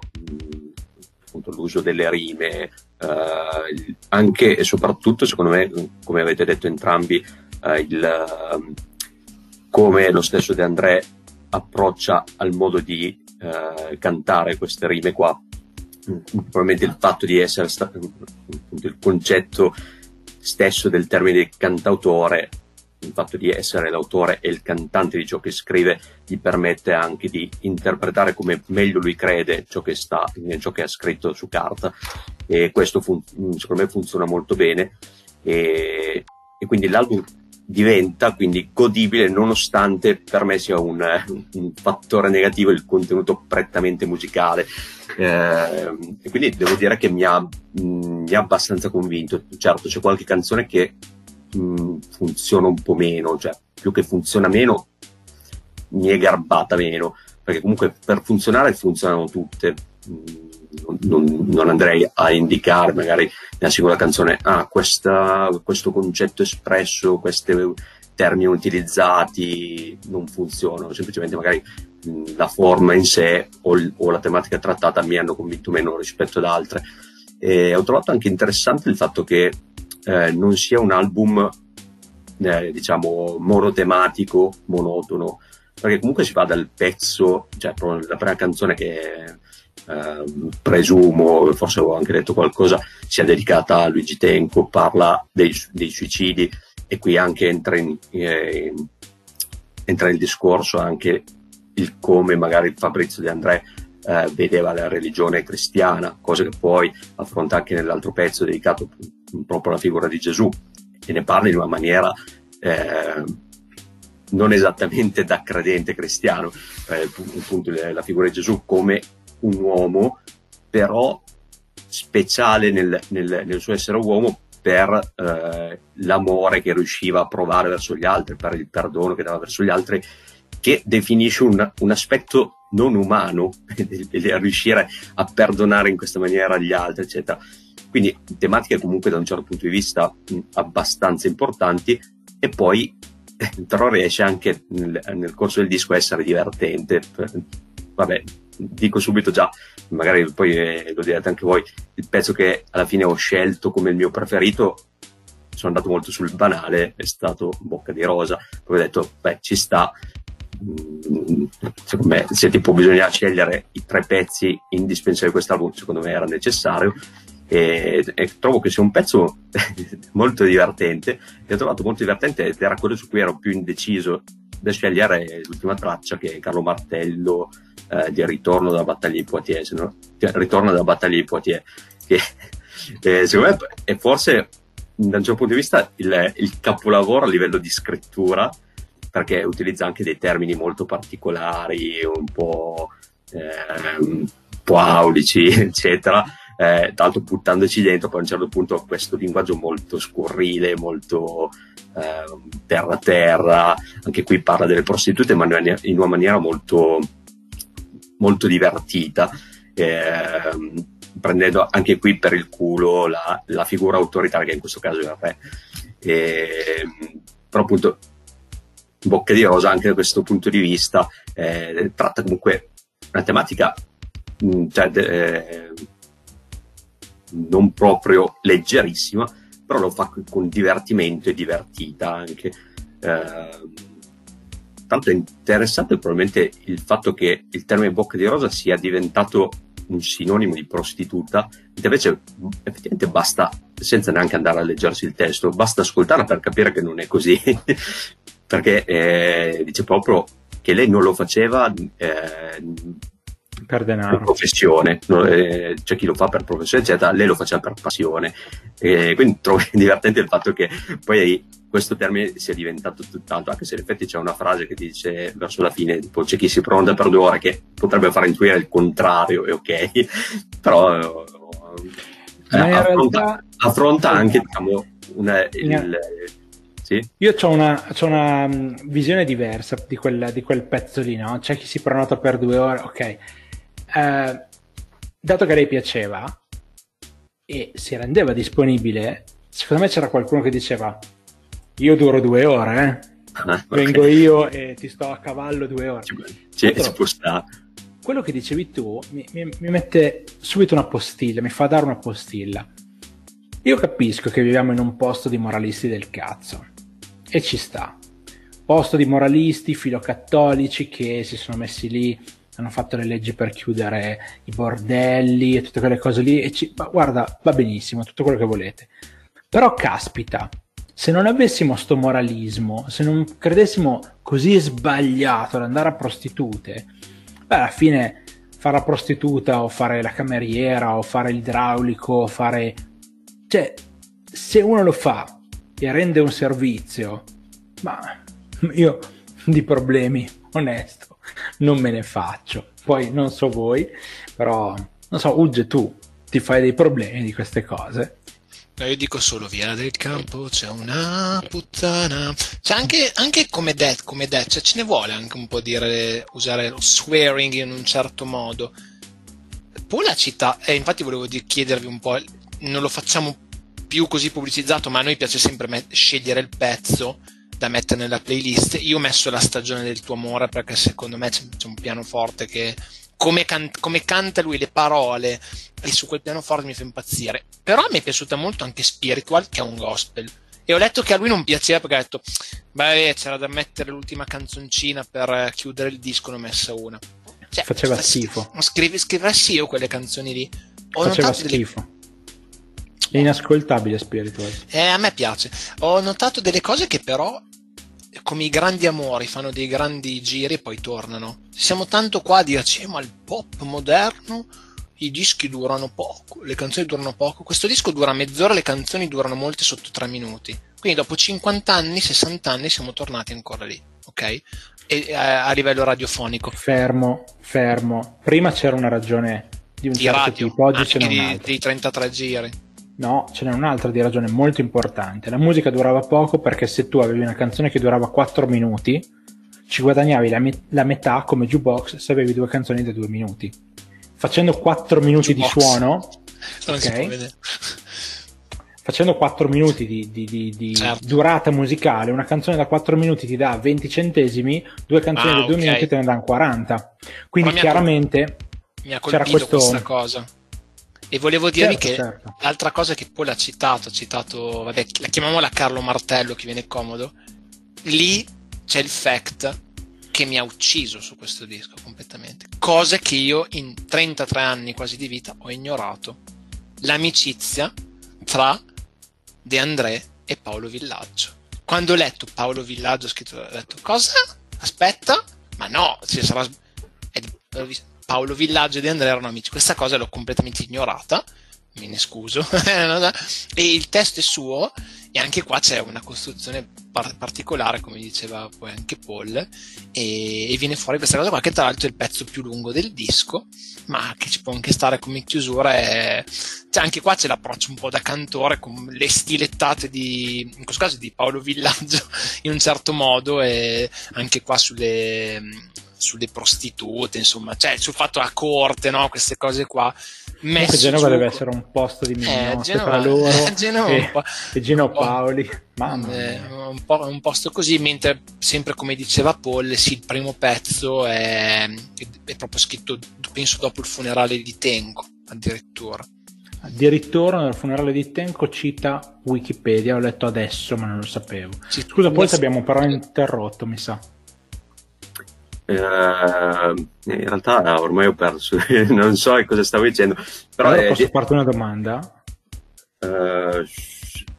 appunto, l'uso delle rime, eh, anche e soprattutto, secondo me, come avete detto entrambi, eh, il, come lo stesso De André approccia al modo di eh, cantare queste rime qua. Probabilmente il fatto di essere stato il concetto stesso del termine cantautore il fatto di essere l'autore e il cantante di ciò che scrive gli permette anche di interpretare come meglio lui crede ciò che, sta, ciò che ha scritto su carta e questo fun- secondo me funziona molto bene e, e, quindi l'album diventa quindi godibile nonostante per me sia un, un fattore negativo il contenuto prettamente musicale eh, e quindi devo dire che mi ha, mi ha abbastanza convinto certo c'è qualche canzone che mh, mm, funziona un po' meno, cioè più che funziona meno, mi è garbata meno, perché comunque per funzionare funzionano tutte. Mm, non, non, andrei a indicare magari nella singola canzone ah, questa, questo concetto espresso, questi termini utilizzati non funzionano, semplicemente magari la forma in sé o, o, la tematica trattata mi hanno convinto meno rispetto ad altre. E ho trovato anche interessante il fatto che eh, non sia un album eh, diciamo monotematico, monotono, perché comunque si va dal pezzo, cioè la prima canzone che eh, presumo, forse avevo anche detto qualcosa, sia dedicata a Luigi Tenco, parla dei, dei suicidi e qui anche entra in, eh, entra nel discorso anche il come magari Fabrizio De André eh, vedeva la religione cristiana, cosa che poi affronta anche nell'altro pezzo dedicato proprio alla figura di Gesù e ne parla in una maniera eh, non esattamente da credente cristiano, eh, appunto la figura di Gesù come un uomo, però speciale nel, nel, nel suo essere uomo per eh, l'amore che riusciva a provare verso gli altri, per il perdono che dava verso gli altri, che definisce un, un aspetto non umano, (laughs) riuscire a perdonare in questa maniera gli altri, eccetera. Quindi tematiche comunque da un certo punto di vista mh, abbastanza importanti e poi però riesce anche nel, nel, corso del disco a essere divertente. Vabbè, dico subito già, magari poi eh, lo direte anche voi, il pezzo che alla fine ho scelto come il mio preferito, sono andato molto sul banale, è stato Bocca di Rosa, poi ho detto, beh, ci sta, Mm, secondo me se tipo bisogna scegliere i tre pezzi indispensabili di quest'album secondo me era necessario. E, e, trovo che sia un pezzo (laughs) molto divertente e ho trovato molto divertente ed era quello su cui ero più indeciso da scegliere l'ultima traccia che è Carlo Martello eh, di Ritorno dalla battaglia di Poitiers no? Ritorno dalla battaglia di Poitiers che (laughs) eh, secondo me è forse da un certo punto di vista il, il capolavoro a livello di scrittura perché utilizza anche dei termini molto particolari, un po', eh, un po aulici, (laughs) eccetera. Eh, tra l'altro buttandoci dentro poi a un certo punto questo linguaggio molto scurrile, molto eh, terra terra, anche qui parla delle prostitute ma in una maniera molto, molto divertita, eh, prendendo anche qui per il culo la, la figura autoritaria che in questo caso è il re E, però appunto Bocca di Rosa anche da questo punto di vista eh, tratta comunque una tematica mm, cioè, eh, non proprio leggerissima, però lo fa con divertimento e divertita anche. Eh, tanto interessante probabilmente il fatto che il termine Bocca di Rosa sia diventato un sinonimo di prostituta, invece effettivamente basta, senza neanche andare a leggersi il testo, basta ascoltarla per capire che non è così, (laughs) perché eh, dice proprio che lei non lo faceva eh, per denaro. Per professione, no, eh, c'è chi lo fa per professione, eccetera, lei lo faceva per passione. E quindi trovo (laughs) divertente il fatto che poi questo termine sia diventato tutt'altro, anche se in effetti c'è una frase che dice verso la fine, tipo c'è chi si pronta per due ore, che potrebbe far intuire il contrario, è ok, (laughs) però eh, affronta, realtà... affronta, anche diciamo, una, il, sì. Io ho una, una, mm, visione diversa di quel, di quel, pezzo lì, no? C'è chi si prenota per due ore, ok. Eh, dato che a lei piaceva e si rendeva disponibile, secondo me c'era qualcuno che diceva io duro due ore, eh? Ah, okay. vengo io e ti sto a cavallo due ore. Ci, ci può stare. Quello che dicevi tu mi, mi, mi mette subito una postilla, mi fa dare una postilla. Io capisco che viviamo in un posto di moralisti del cazzo e ci sta. Posto di moralisti filocattolici che si sono messi lì, hanno fatto le leggi per chiudere i bordelli e tutte quelle cose lì. E ci, guarda, va benissimo, tutto quello che volete. Però caspita, se non avessimo sto moralismo, se non credessimo così sbagliato ad andare a prostitute, beh, alla fine fare la prostituta o fare la cameriera o fare l'idraulico o fare... Cioè, se uno lo fa e rende un servizio, ma (laughs) io di problemi, onesto, non me ne faccio. Poi non so voi, però non so, Ugge, tu ti fai dei problemi di queste cose. No, io dico solo via del campo c'è una puttana. C'è anche, anche come death, come death, cioè ce ne vuole anche un po' dire, usare lo swearing in un certo modo. Poi la città, eh, infatti volevo chiedervi un po', non lo facciamo più così pubblicizzato, ma a noi piace sempre met- scegliere il pezzo da mettere nella playlist. Io ho messo la stagione del tuo amore perché secondo me c'è, c'è un pianoforte che come, can- come, canta lui le parole e su quel pianoforte mi fa impazzire. Però mi è piaciuta molto anche Spiritual, che è un gospel. E ho letto che a lui non piaceva perché ha detto, beh, c'era da mettere l'ultima canzoncina per chiudere il disco, ne ho messa una. Cioè, Faceva schifo. Scrivi, scrivessi io quelle canzoni lì. Ho Faceva schifo. Delle è inascoltabile Spiritual. Eh, a me piace. Ho notato delle cose che però, come i grandi amori, fanno dei grandi giri e poi tornano. Siamo tanto qua a dirci, eh, ma il pop moderno, i dischi durano poco, le canzoni durano poco. Questo disco dura mezz'ora, le canzoni durano molte sotto tre minuti. Quindi dopo 50 anni, 60 anni siamo tornati ancora lì, ok? E, a, eh, a livello radiofonico. Fermo, fermo. Prima c'era una ragione di un di certo radio, tipo, oggi ce n'è di, di 33 giri. No, ce n'è un'altra di ragione molto importante. La musica durava poco perché se tu avevi una canzone che durava 4 minuti, ci guadagnavi la, me- la metà come jukebox se avevi due canzoni da 2 minuti. Facendo 4 minuti jukebox. di suono, (laughs) okay, facendo 4 minuti di, di, di, di certo. durata musicale, una canzone da 4 minuti ti dà 20 centesimi, due canzoni ah, da 2 okay. minuti te ne danno 40. Quindi chiaramente mi ha colpito questo... questa cosa e volevo dirvi certo, che certo. l'altra cosa che poi l'ha citato, ha citato, vabbè, la chiamiamola Carlo Martello che viene comodo, lì c'è il fact che mi ha ucciso su questo disco completamente. Cose che io in 33 anni quasi di vita ho ignorato. L'amicizia tra De André e Paolo Villaggio. Quando ho letto Paolo Villaggio scritto, ho detto cosa? Aspetta, ma no, ci sarà... Paolo Villaggio e De Andrea erano amici. Questa cosa l'ho completamente ignorata, me ne scuso. (laughs) e il testo è suo, e anche qua c'è una costruzione par- particolare, come diceva poi anche Paul, e-, e, viene fuori questa cosa qua, che tra l'altro è il pezzo più lungo del disco, ma che ci può anche stare come chiusura. È... Cioè, anche qua c'è l'approccio un po' da cantore, con le stilettate di, in questo caso di Paolo Villaggio, (laughs) in un certo modo, e anche qua sulle sulle prostitute, insomma, cioè sul fatto a corte, no? queste cose qua. messo Genova giù... deve essere un posto di mignotte eh, Genova, tra loro. (laughs) Genova e, e Gino Paoli. Mamma eh, un, po', un posto così mentre sempre come diceva Paul sì il primo pezzo è, è proprio scritto penso dopo il funerale di Tenco addirittura. Addirittura nel funerale di Tenco cita Wikipedia ho letto adesso ma non lo sapevo. Scusa poi se abbiamo però interrotto mi sa Uh, in realtà ormai ho perso, (laughs) non so cosa stavo dicendo. Però allora posso farti una domanda? Uh,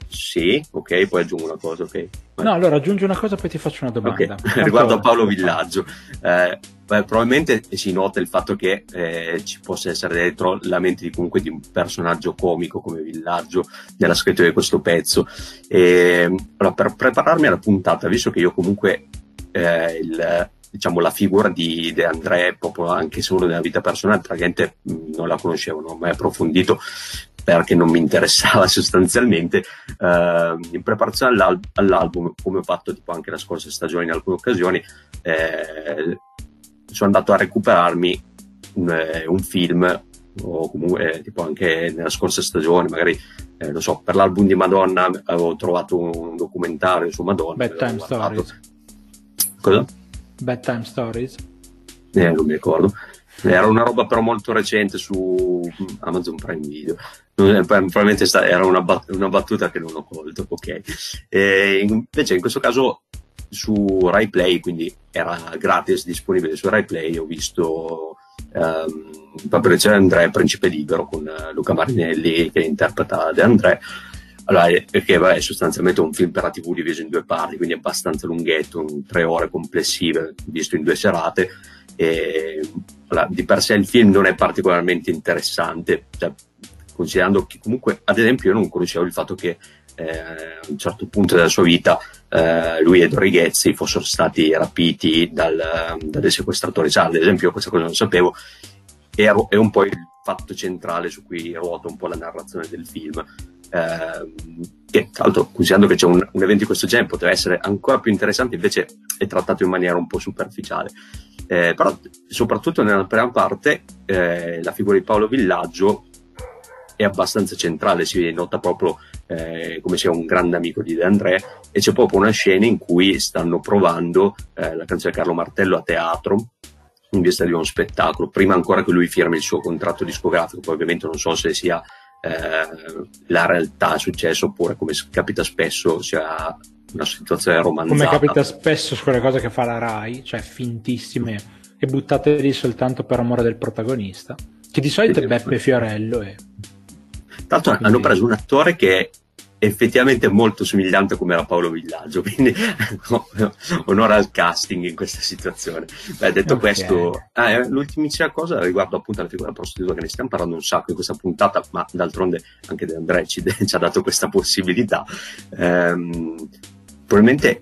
sì, ok, poi aggiungo una cosa, ok. No, allora aggiungi una cosa, poi ti faccio una domanda. Okay. (laughs) Riguardo a Paolo Villaggio, eh, beh, probabilmente si nota il fatto che eh, ci possa essere dentro la mente di comunque di un personaggio comico come Villaggio nella scrittura di questo pezzo. E, allora, per prepararmi alla puntata, visto che io comunque eh, il diciamo, la figura di De André, proprio anche solo nella vita personale, praticamente non la conoscevo, non ho mai approfondito perché non mi interessava (laughs) sostanzialmente. Uh, in preparazione all'al- all'album, come ho fatto tipo anche la scorsa stagione in alcune occasioni, eh, sono andato a recuperarmi un, eh, un film o comunque eh, tipo anche nella scorsa stagione magari eh, lo so per l'album di Madonna avevo trovato un documentario su Madonna Bedtime Stories cosa? Bedtime Stories? Eh, non mi ricordo. Era una roba però molto recente su Amazon Prime Video. Probabilmente era una, bat- una battuta che non ho colto, ok. E invece in questo caso su Rai Play, quindi era gratis disponibile su Rai Play, ho visto um, proprio c'è Andrea Principe Libero con Luca Marinelli che interpreta De André allora, perché è sostanzialmente un film per la TV diviso in due parti, quindi è abbastanza lunghetto, tre ore complessive, visto in due serate. E, allora, di per sé il film non è particolarmente interessante, cioè, considerando che comunque, ad esempio, io non conoscevo il fatto che eh, a un certo punto della sua vita eh, lui e Dorighezzi fossero stati rapiti dal, dai sequestratori. Cioè, ad esempio, questa cosa non sapevo, è, è un po' il fatto centrale su cui ruota un po' la narrazione del film eh, che tra l'altro considerando che c'è un, un, evento di questo genere potrebbe essere ancora più interessante invece è trattato in maniera un po' superficiale. Eh, però soprattutto nella prima parte eh, la figura di Paolo Villaggio è abbastanza centrale si nota proprio eh, come sia un grande amico di De André e c'è proprio una scena in cui stanno provando eh, la canzone di Carlo Martello a teatro in vista di uno spettacolo, prima ancora che lui firmi il suo contratto discografico, poi ovviamente non so se sia eh, la realtà è successo oppure come capita spesso sia una situazione romanzata. Come capita spesso su quelle cose che fa la RAI, cioè fintissime e buttate lì soltanto per amore del protagonista, che di solito è Beppe Fiorello. E... Tanto Quindi... hanno preso un attore che effettivamente molto somigliante come era Paolo Villaggio, (laughs) quindi onore al casting in questa situazione. Beh, detto okay. questo, ah, eh, l'ultimissima cosa riguardo appunto alla figura prostituta, che ne stiamo parlando un sacco in questa puntata, ma d'altronde anche De Andrea ci, (laughs) ci, ha dato questa possibilità. Ehm, probabilmente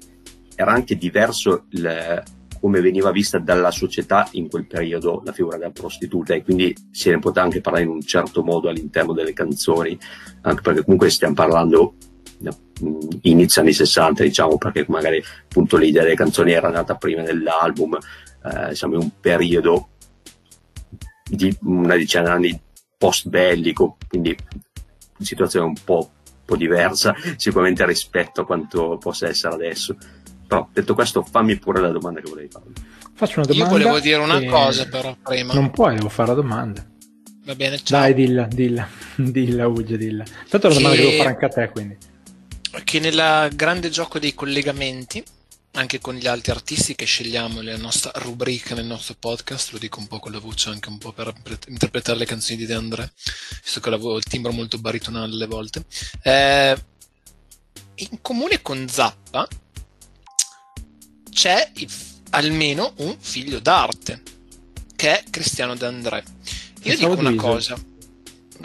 era anche diverso il, come veniva vista dalla società in quel periodo la figura della prostituta e quindi se ne poteva anche parlare in un certo modo all'interno delle canzoni, anche perché comunque stiamo parlando inizio anni 60 diciamo perché magari appunto l'idea delle canzoni era nata prima dell'album eh, siamo in un periodo di una decina di anni post bellico quindi situazione un po', un po' diversa sicuramente rispetto a quanto possa essere adesso però detto questo, fammi pure la domanda che volevi fare. Faccio una domanda. Io volevo dire una cosa, però, prima. Non puoi, devo fare la domanda. Va bene, ciao. Dai, dilla, dilla, (laughs) dilla, Uge, dilla. Tanto è una domanda che devo fare anche a te, quindi. Che nel grande gioco dei collegamenti, anche con gli altri artisti che scegliamo nella nostra rubrica, nel nostro podcast, lo dico un po' con la voce, anche un po' per interpretare le canzoni di De André, visto che ho il timbro molto baritonale alle volte. Eh, in comune con Zappa, c'è almeno un figlio d'arte, che è Cristiano D'André. Io dico una Dweezil. cosa,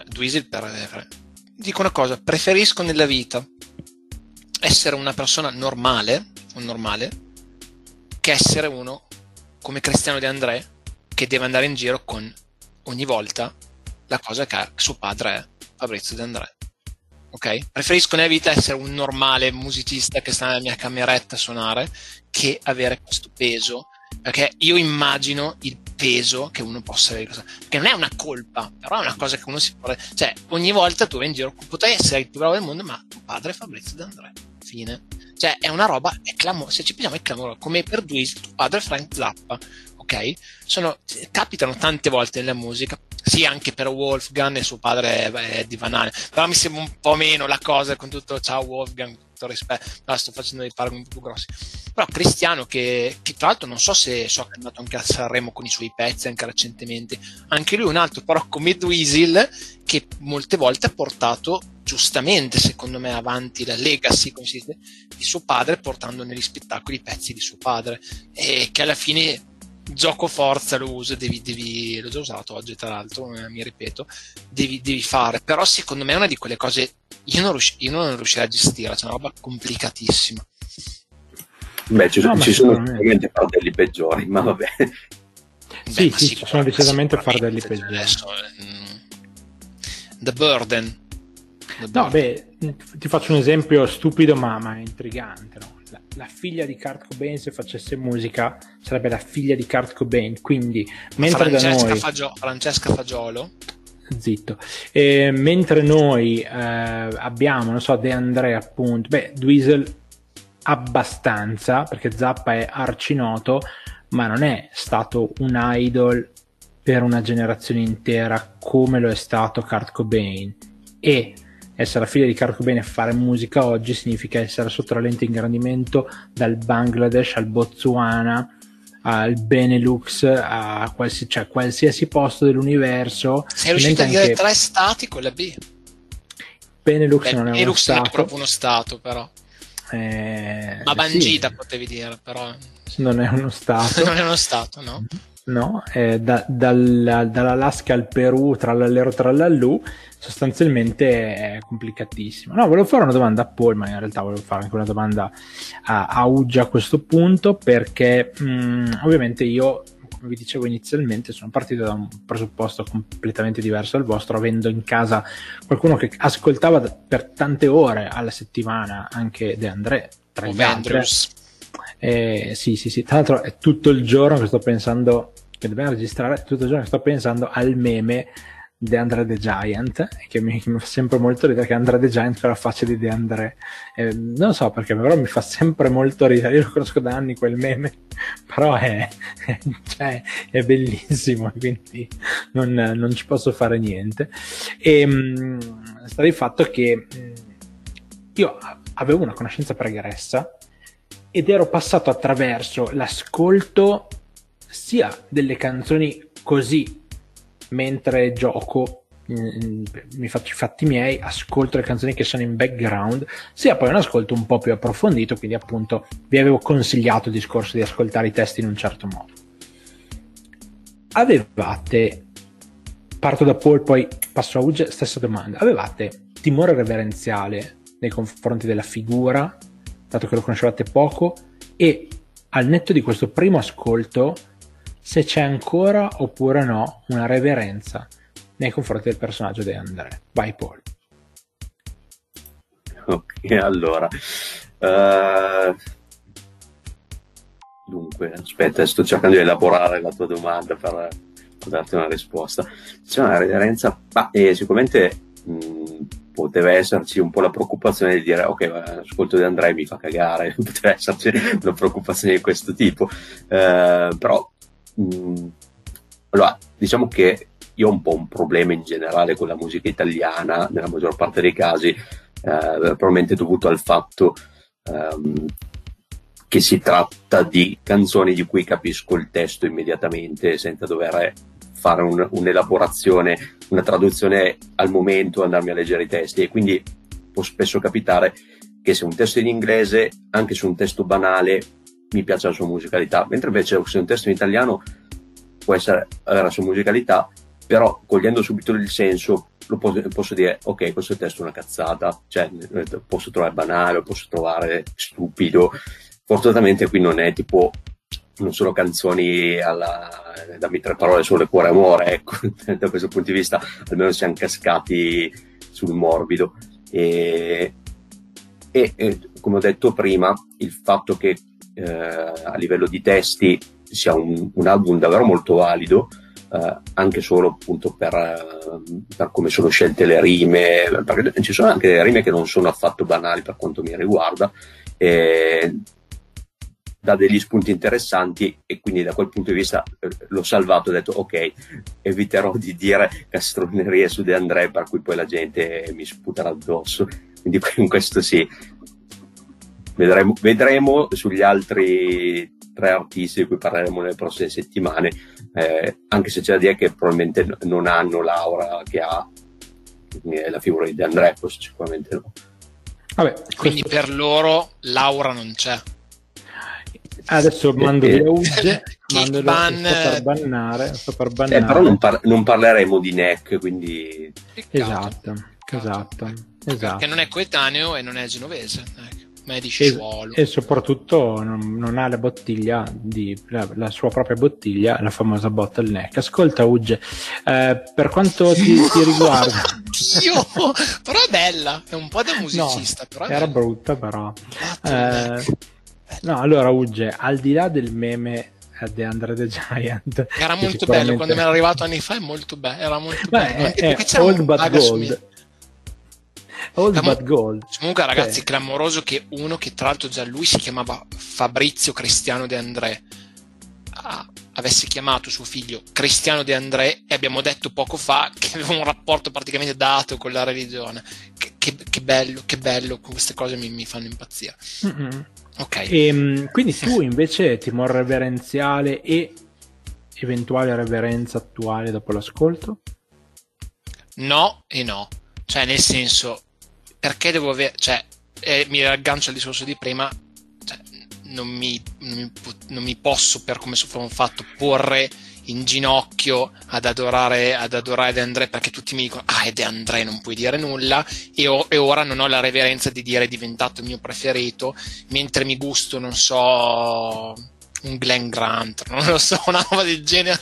Dweezil per dico una cosa, preferisco nella vita essere una persona normale, un normale, che essere uno come Cristiano De André che deve andare in giro con ogni volta la cosa che suo padre è Fabrizio De André ok? Preferisco nella vita essere un normale musicista che sta nella mia cameretta a suonare che avere questo peso, perché io immagino il peso che uno possa avere, che non è una colpa, però è una cosa che uno si può, cioè ogni volta tu vai in giro, potrei essere il più bravo del mondo, ma tuo padre è Fabrizio D'Andrea, fine. Cioè è una roba, è clamorosa, se ci pensiamo è clamorosa, come per Dweez, tuo padre è Frank Zappa, ok? Sono, capitano tante volte nella musica, sì anche per Wolfgang e suo padre è di Van Halen, però mi sembra un po' meno la cosa con tutto ciao Wolfgang, tutto rispetto, no, sto facendo dei paragoni più grossi, però Cristiano che, che, tra l'altro non so se so che è andato anche a Sanremo con i suoi pezzi anche recentemente, anche lui un altro, però come Dweezil che molte volte ha portato giustamente secondo me avanti la legacy come si dice, di suo padre portando negli spettacoli i pezzi di suo padre. E che alla fine gioco forza lo uso, devi, devi, l'ho già usato oggi tra l'altro, eh, mi ripeto, devi, devi, fare, però secondo me è una di quelle cose, io non, riusci, io non riuscirei a gestire, c'è una roba complicatissima. Beh, ci, no, ci sono sicuramente fardelli peggiori, ma vabbè. Sì, Beh, sì, ci sono decisamente fardelli peggiori. Adesso, mm, The Burden. The no, beh, ti faccio un esempio stupido ma, ma intrigante, no? La, figlia di Kurt Cobain se facesse musica sarebbe la figlia di Kurt Cobain. Quindi mentre Francesca, noi Fagio- Francesca Fagiolo. Zitto. E mentre noi eh, abbiamo non so De André appunto beh Dweezil abbastanza perché Zappa è arcinoto ma non è stato un idol per una generazione intera come lo è stato Kurt Cobain. E essere la figlia di Kurt Cobain e fare musica oggi significa essere sotto la lente ingrandimento dal Bangladesh al Botswana al Benelux a qualsiasi, cioè, qualsiasi posto dell'universo. Sei riuscito a dire anche... tre stati con la B? Benelux Beh, non è Benelux uno stato. non è proprio uno stato però. Eh, ma Bangita sì. potevi dire però. Non è uno stato. (laughs) Non è uno stato no no? Eh, da, dal, dall'Alaska al Perù, trallallero trallallù, sostanzialmente è complicatissimo. No, volevo fare una domanda a Paul, ma in realtà volevo fare anche una domanda a, a Uggia a questo punto, perché mh, mm, ovviamente io, come vi dicevo inizialmente, sono partito da un presupposto completamente diverso dal vostro, avendo in casa qualcuno che ascoltava per tante ore alla settimana anche De André, tra gli altri. Eh, sì, sì, sì. Tra l'altro è tutto il giorno che sto pensando, che dobbiamo registrare, tutto il giorno che sto pensando al meme di Andre the Giant, che mi, mi, fa sempre molto ridere che Andre the Giant con la faccia di De Andre. Eh, non so perché, però mi fa sempre molto ridere. Io lo conosco da anni quel meme, (laughs) però è, è, (laughs) cioè, è bellissimo, quindi non, non, ci posso fare niente. E mh, sta di fatto che mh, io avevo una conoscenza pregressa ed ero passato attraverso l'ascolto sia delle canzoni così mentre gioco mm, mi faccio i fatti miei, ascolto le canzoni che sono in background, sia poi un ascolto un po' più approfondito, quindi appunto vi avevo consigliato il discorso di ascoltare i testi in un certo modo. Avevate, parto da Paul, poi passo a Uge, stessa domanda, avevate timore reverenziale nei confronti della figura dato che lo conoscevate poco, e al netto di questo primo ascolto, se c'è ancora oppure no una reverenza nei confronti del personaggio di André. Vai Paul. Ok, allora. Uh... Dunque, aspetta, sto cercando di elaborare la tua domanda per, darti una risposta. C'è una reverenza, ma eh, sicuramente mh, poteva esserci un po' la preoccupazione di dire ok, l'ascolto di Andrea mi fa cagare, (laughs) poteva esserci una preoccupazione di questo tipo, eh, però mh, mm, allora, diciamo che io ho un po' un problema in generale con la musica italiana, nella maggior parte dei casi, eh, probabilmente dovuto al fatto ehm, che si tratta di canzoni di cui capisco il testo immediatamente senza dover fare un, un'elaborazione, una traduzione al momento, andarmi a leggere i testi. E quindi può spesso capitare che se un testo è in inglese, anche se un testo banale, mi piace la sua musicalità, mentre invece se un testo in italiano può essere la sua musicalità, però cogliendo subito il senso posso, posso dire ok questo testo è una cazzata, cioè posso trovare banale, posso trovare stupido, fortunatamente qui non è tipo non sono canzoni alla, dammi tre parole solo cuore amore, ecco, (laughs) da questo punto di vista almeno siamo cascati sul morbido. E, e, e come ho detto prima, il fatto che eh, a livello di testi sia un, un album davvero molto valido eh, anche solo appunto per, eh, per, come sono scelte le rime, perché ci sono anche delle rime che non sono affatto banali per quanto mi riguarda, e dà degli spunti interessanti e quindi da quel punto di vista eh, l'ho salvato e ho detto ok, eviterò di dire castronerie su De André per cui poi la gente mi sputerà addosso, quindi (laughs) in questo sì. Vedremo, vedremo sugli altri tre artisti di cui parleremo nelle prossime settimane, eh, anche se c'è da dire che probabilmente non hanno l'aura che ha la figura di De André, questo sicuramente no. Vabbè, Quindi questo... per loro l'aura non c'è. Adesso mando via Ugge, (laughs) mando ban... per bannare, sto per bannare. Eh, però non, par- non, parleremo di NEC, quindi... Esatto, esatto, esatto. Perché non è coetaneo e non è genovese. Ecco medici e, e soprattutto non, non, ha la bottiglia di, la, la, sua propria bottiglia la famosa bottleneck ascolta Ugge eh, per quanto ti, (laughs) ti riguarda io però è bella è un po' da musicista no, era bella. brutta però eh, no allora Ugge al di là del meme di Andre the Giant era molto sicuramente... bello quando mi era arrivato anni fa è molto bello era molto Beh, bello è, è old but gold Old Clam- but Gold. Comunque, ragazzi, okay. clamoroso che uno che tra l'altro già lui si chiamava Fabrizio Cristiano De André ah, avesse chiamato suo figlio Cristiano De André e abbiamo detto poco fa che aveva un rapporto praticamente dato con la religione. Che, che, che bello, che bello, queste cose mi, mi fanno impazzire. Mm-hmm. Ok. E, ehm, quindi tu invece timore reverenziale e eventuale reverenza attuale dopo l'ascolto? No e no. Cioè, nel senso, perché devo avere, cioè, eh, mi aggancio al discorso di prima, cioè, non, mi, non, mi, non, mi, posso, per come sono fatto, porre in ginocchio ad adorare, ad adorare De André perché tutti mi dicono ah è De André non puoi dire nulla e, o, e, ora non ho la reverenza di dire è diventato il mio preferito mentre mi gusto non so un Glenn Grant, (laughs) non lo so, una roba del genere,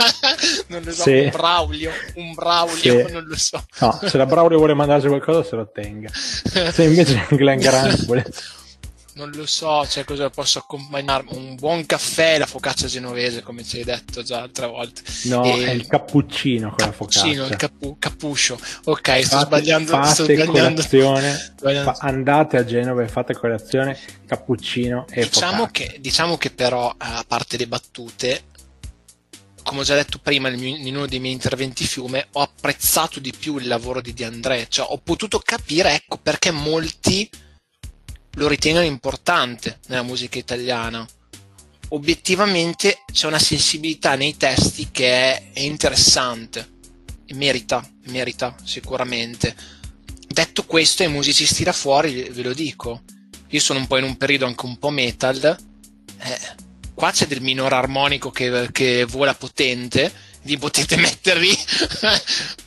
(laughs) non lo so, sì. un Braulio, un Braulio, sì. non lo so. No, se la Braulio vuole mandarci qualcosa se lo tenga. Se invece (laughs) Glenn Grant vuole non lo so, cioè cosa posso accompagnare? Un buon caffè, la focaccia genovese, come ci hai detto già altre volte. No, e... è il cappuccino con la focaccia. il capu- cappuccio. Ok, sto sbagliando. Fate sto sbagliando. Colazione, (laughs) fa- andate a Genova e fate colazione, cappuccino e diciamo che, diciamo che però, a parte le battute, come ho già detto prima in uno dei miei interventi fiume, ho apprezzato di più il lavoro di Di André, cioè ho potuto capire, ecco, perché molti lo ritengono importante nella musica italiana. Obiettivamente c'è una sensibilità nei testi che è, interessante e merita, merita sicuramente. Detto questo, ai musicisti da fuori ve lo dico. Io sono un po' in un periodo anche un po' metal. Eh, qua c'è del minore armonico che, che vola potente vi potete mettervi. (laughs)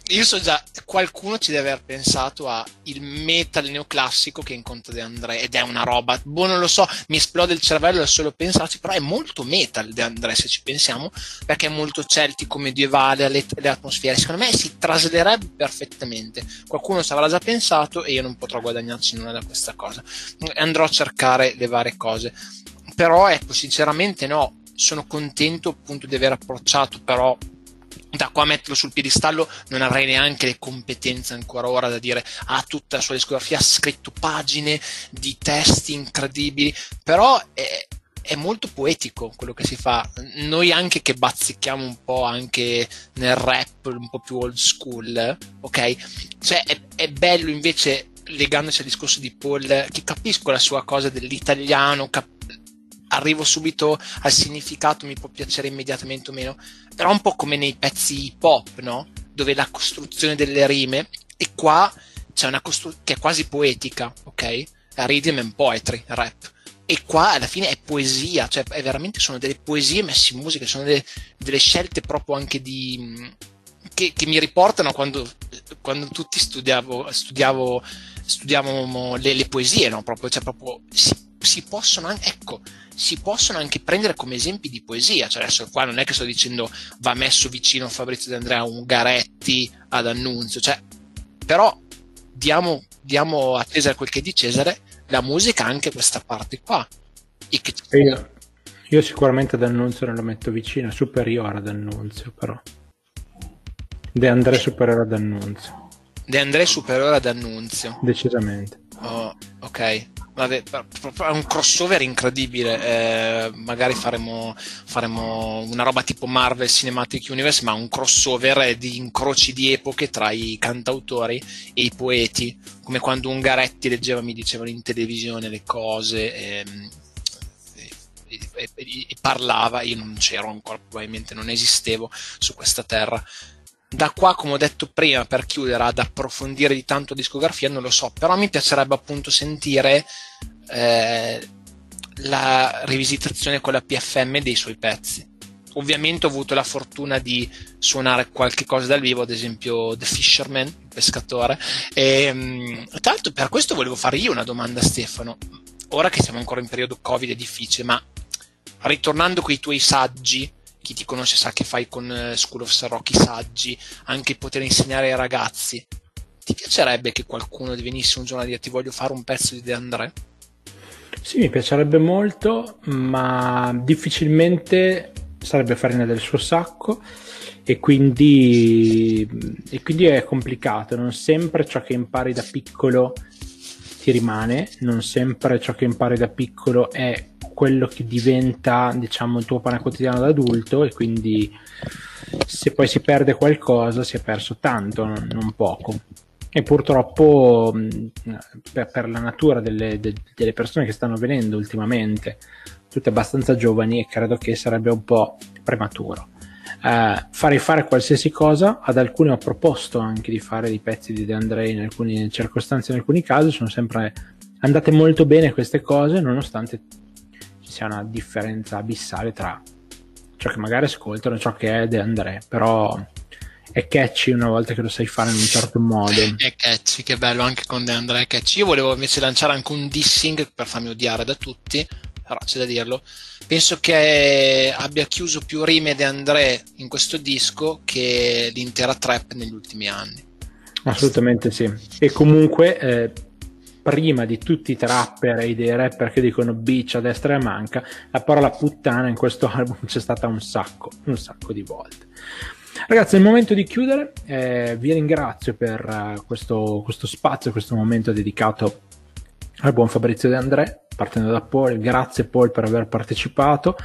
Io so già, qualcuno ci deve aver pensato a il metal neoclassico che incontra De André ed è una roba, boh non lo so, mi esplode il cervello da solo pensarci, però è molto metal De André se ci pensiamo, perché è molto celtico, medievale, le, le atmosfere, secondo me si traslerebbe perfettamente. Qualcuno ci avrà già pensato e io non potrò guadagnarci nulla da questa cosa. Andrò a cercare le varie cose. Però ecco, sinceramente no, sono contento appunto di aver approcciato però da qua a metterlo sul piedistallo non avrei neanche le competenze ancora ora da dire ah tutta la sua discografia ha scritto pagine di testi incredibili. Però è, è molto poetico quello che si fa. Noi anche che bazzichiamo un po' anche nel rap un po' più old school ok? Cioè è, è bello invece legandosi al discorso di Paul che capisco la sua cosa dell'italiano cap- arrivo subito al significato, mi può piacere immediatamente o meno, però un po' come nei pezzi hip hop, no? Dove la costruzione delle rime, e qua c'è una costruzione che è quasi poetica, ok? Rhythm and poetry, rap. E qua alla fine è poesia, cioè è veramente sono delle poesie messe in musica, sono delle, delle scelte proprio anche di... Che, che, mi riportano quando, quando tutti studiavo, studiavo, studiavamo le, le poesie, no? Proprio, cioè proprio si, si possono anche, ecco, si possono anche prendere come esempi di poesia. Cioè adesso qua non è che sto dicendo va messo vicino a Fabrizio De Andrea Ungaretti ad Annunzio, cioè, però diamo, diamo a Cesare quel che è di Cesare, la musica ha anche questa parte qua. E che... Io sicuramente D'Annunzio non lo metto vicino, superiore ad Annunzio però. De André superiore ad Annunzio. De André superiore ad Annunzio. Decisamente. Oh, ok. Vabbè, è un crossover incredibile. Eh, magari faremo, faremo, una roba tipo Marvel Cinematic Universe, ma un crossover di incroci di epoche tra i cantautori e i poeti, come quando Ungaretti leggeva, mi dicevano in televisione le cose. Ehm, e, e, e, e parlava, io non c'ero ancora, probabilmente non esistevo su questa terra da qua, come ho detto prima, per chiudere, ad approfondire di tanto discografia, non lo so, però mi piacerebbe appunto sentire eh, la rivisitazione con la PFM dei suoi pezzi. Ovviamente ho avuto la fortuna di suonare qualche cosa dal vivo, ad esempio The Fisherman, il pescatore. E, mm, tra l'altro, per questo volevo fare io una domanda a Stefano. Ora che siamo ancora in periodo Covid è difficile, ma ritornando con i tuoi saggi, chi ti conosce sa che fai con eh, School of Sarocchi saggi, anche poter insegnare ai ragazzi. Ti piacerebbe che qualcuno venisse un giorno a dire ti voglio fare un pezzo di De André? Sì, mi piacerebbe molto, ma difficilmente sarebbe farina del suo sacco e quindi, e quindi è complicato. Non sempre ciò che impari da piccolo ti rimane, non sempre ciò che impari da piccolo è quello che diventa diciamo il tuo pane quotidiano da adulto e quindi se poi si perde qualcosa si è perso tanto, non poco. E purtroppo per, per la natura delle, de, delle, persone che stanno venendo ultimamente, tutte abbastanza giovani, e credo che sarebbe un po' prematuro. Uh, farei fare qualsiasi cosa, ad alcuni ho proposto anche di fare dei pezzi di De André in alcune circostanze, in alcuni casi, sono sempre andate molto bene queste cose, nonostante sia una differenza abissale tra ciò che magari ascoltano e ciò che è De André, però è catchy una volta che lo sai fare in un certo modo. (laughs) È catchy, che bello anche con De André catchy. Io volevo invece lanciare anche un dissing per farmi odiare da tutti, però c'è da dirlo. Penso che abbia chiuso più rime De André in questo disco che l'intera trap negli ultimi anni. Assolutamente sì. E comunque eh, prima di tutti i trapper e dei rapper che dicono bitch a destra e a manca, la parola puttana in questo (laughs) album c'è stata un sacco, un sacco di volte. Ragazzi, è il momento di chiudere. Eh, vi ringrazio per uh, questo, questo, spazio, questo momento dedicato al buon Fabrizio De André, partendo da Paul. Grazie Paul per aver partecipato.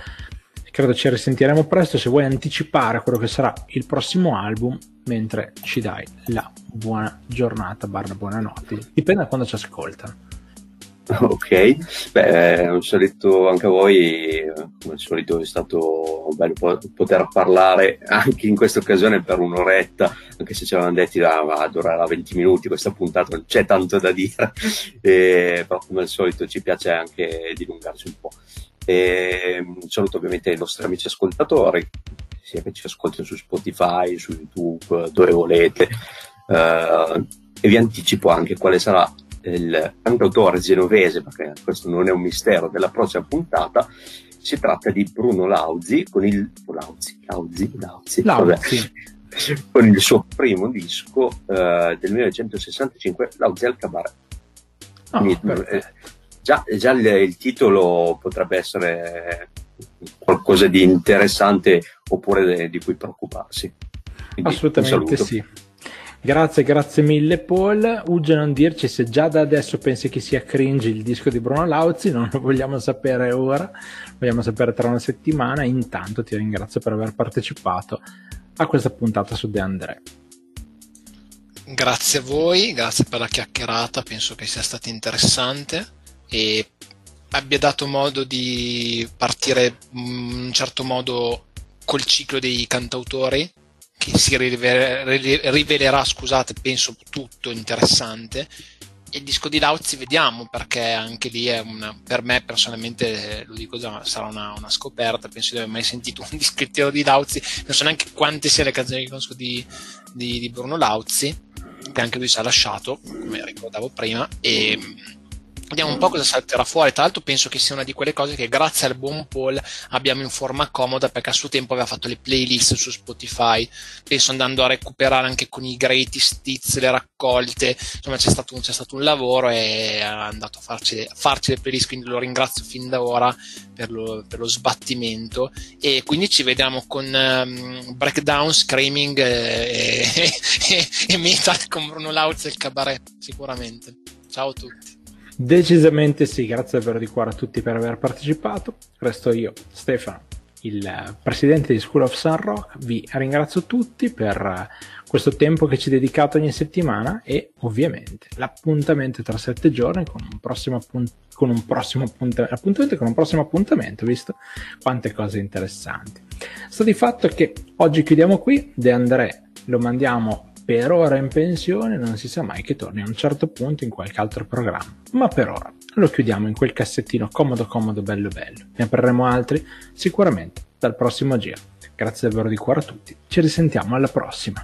Credo ci risentiremo presto. Se vuoi anticipare quello che sarà il prossimo album, mentre ci dai la buona giornata, barra buonanotte. Dipende da quando ci ascoltano. (laughs) Ok, beh, un saluto anche a voi, come al solito è stato bello poter parlare anche in questa occasione per un'oretta, anche se ci avevano detti da ah, durerà 20 minuti questa puntata, non c'è tanto da dire, (laughs) e, però come al solito ci piace anche dilungarci un po'. E, saluto ovviamente i nostri amici ascoltatori, sia che ci ascoltino su Spotify, su YouTube, dove volete. Uh, e vi anticipo anche quale sarà il cantautore genovese, perché questo non è un mistero, della prossima puntata. Si tratta di Bruno Lauzi con il Lauzi, Lauzi, Lauzi, Lauzi. (laughs) con il suo primo disco uh, del 1965, Lauzi al Cabaret. Oh, Quindi, eh, già, già il, il, titolo potrebbe essere qualcosa di interessante oppure di cui preoccuparsi. Quindi, Assolutamente sì. Grazie, grazie mille Paul. Ugge non dirci se già da adesso pensi che sia cringe il disco di Bruno Lauzi, non lo vogliamo sapere ora, vogliamo sapere tra una settimana. Intanto ti ringrazio per aver partecipato a questa puntata su De André. Grazie a voi, grazie per la chiacchierata, penso che sia stata interessante e abbia dato modo di partire in un certo modo col ciclo dei cantautori che si rivelerà, scusate, penso tutto interessante. Il disco di Lauzi vediamo perché anche lì è una, per me personalmente, lo dico già, sarà una, una scoperta. Penso di aver mai sentito un (laughs) dischettiero di Lauzi, non so neanche quante siano le canzoni che conosco di, di, di Bruno Lauzi, che anche lui si è lasciato, come ricordavo prima. E Vediamo un po' cosa salterà fuori. Tra l'altro, penso che sia una di quelle cose che, grazie al buon Paul, abbiamo in forma comoda perché a suo tempo aveva fatto le playlist su Spotify. Penso andando a recuperare anche con i greatest hits, le raccolte. Insomma, c'è stato, un, c'è stato un lavoro e è andato a farci, a farci, le playlist. Quindi lo ringrazio fin da ora per lo, per lo sbattimento. E quindi ci vediamo con um, Breakdown, Screaming e, e, (laughs) e, e Metal con Bruno Lauz e il cabaret, sicuramente. Ciao a tutti. Decisamente sì, grazie davvero di cuore a tutti per aver partecipato. Resto io, Stefano, il presidente di School of Sun Rock. Vi ringrazio tutti per questo tempo che ci dedicate ogni settimana e ovviamente l'appuntamento tra sette giorni con un prossimo, appunt- con un prossimo appuntamento, appuntamento con un prossimo appuntamento, visto quante cose interessanti. Sta di fatto che oggi chiudiamo qui, De André lo mandiamo per ora in pensione, non si sa mai che torni a un certo punto in qualche altro programma. Ma per ora lo chiudiamo in quel cassettino comodo comodo bello bello. Ne apriremo altri sicuramente dal prossimo giro. Grazie davvero di cuore a tutti, ci risentiamo alla prossima.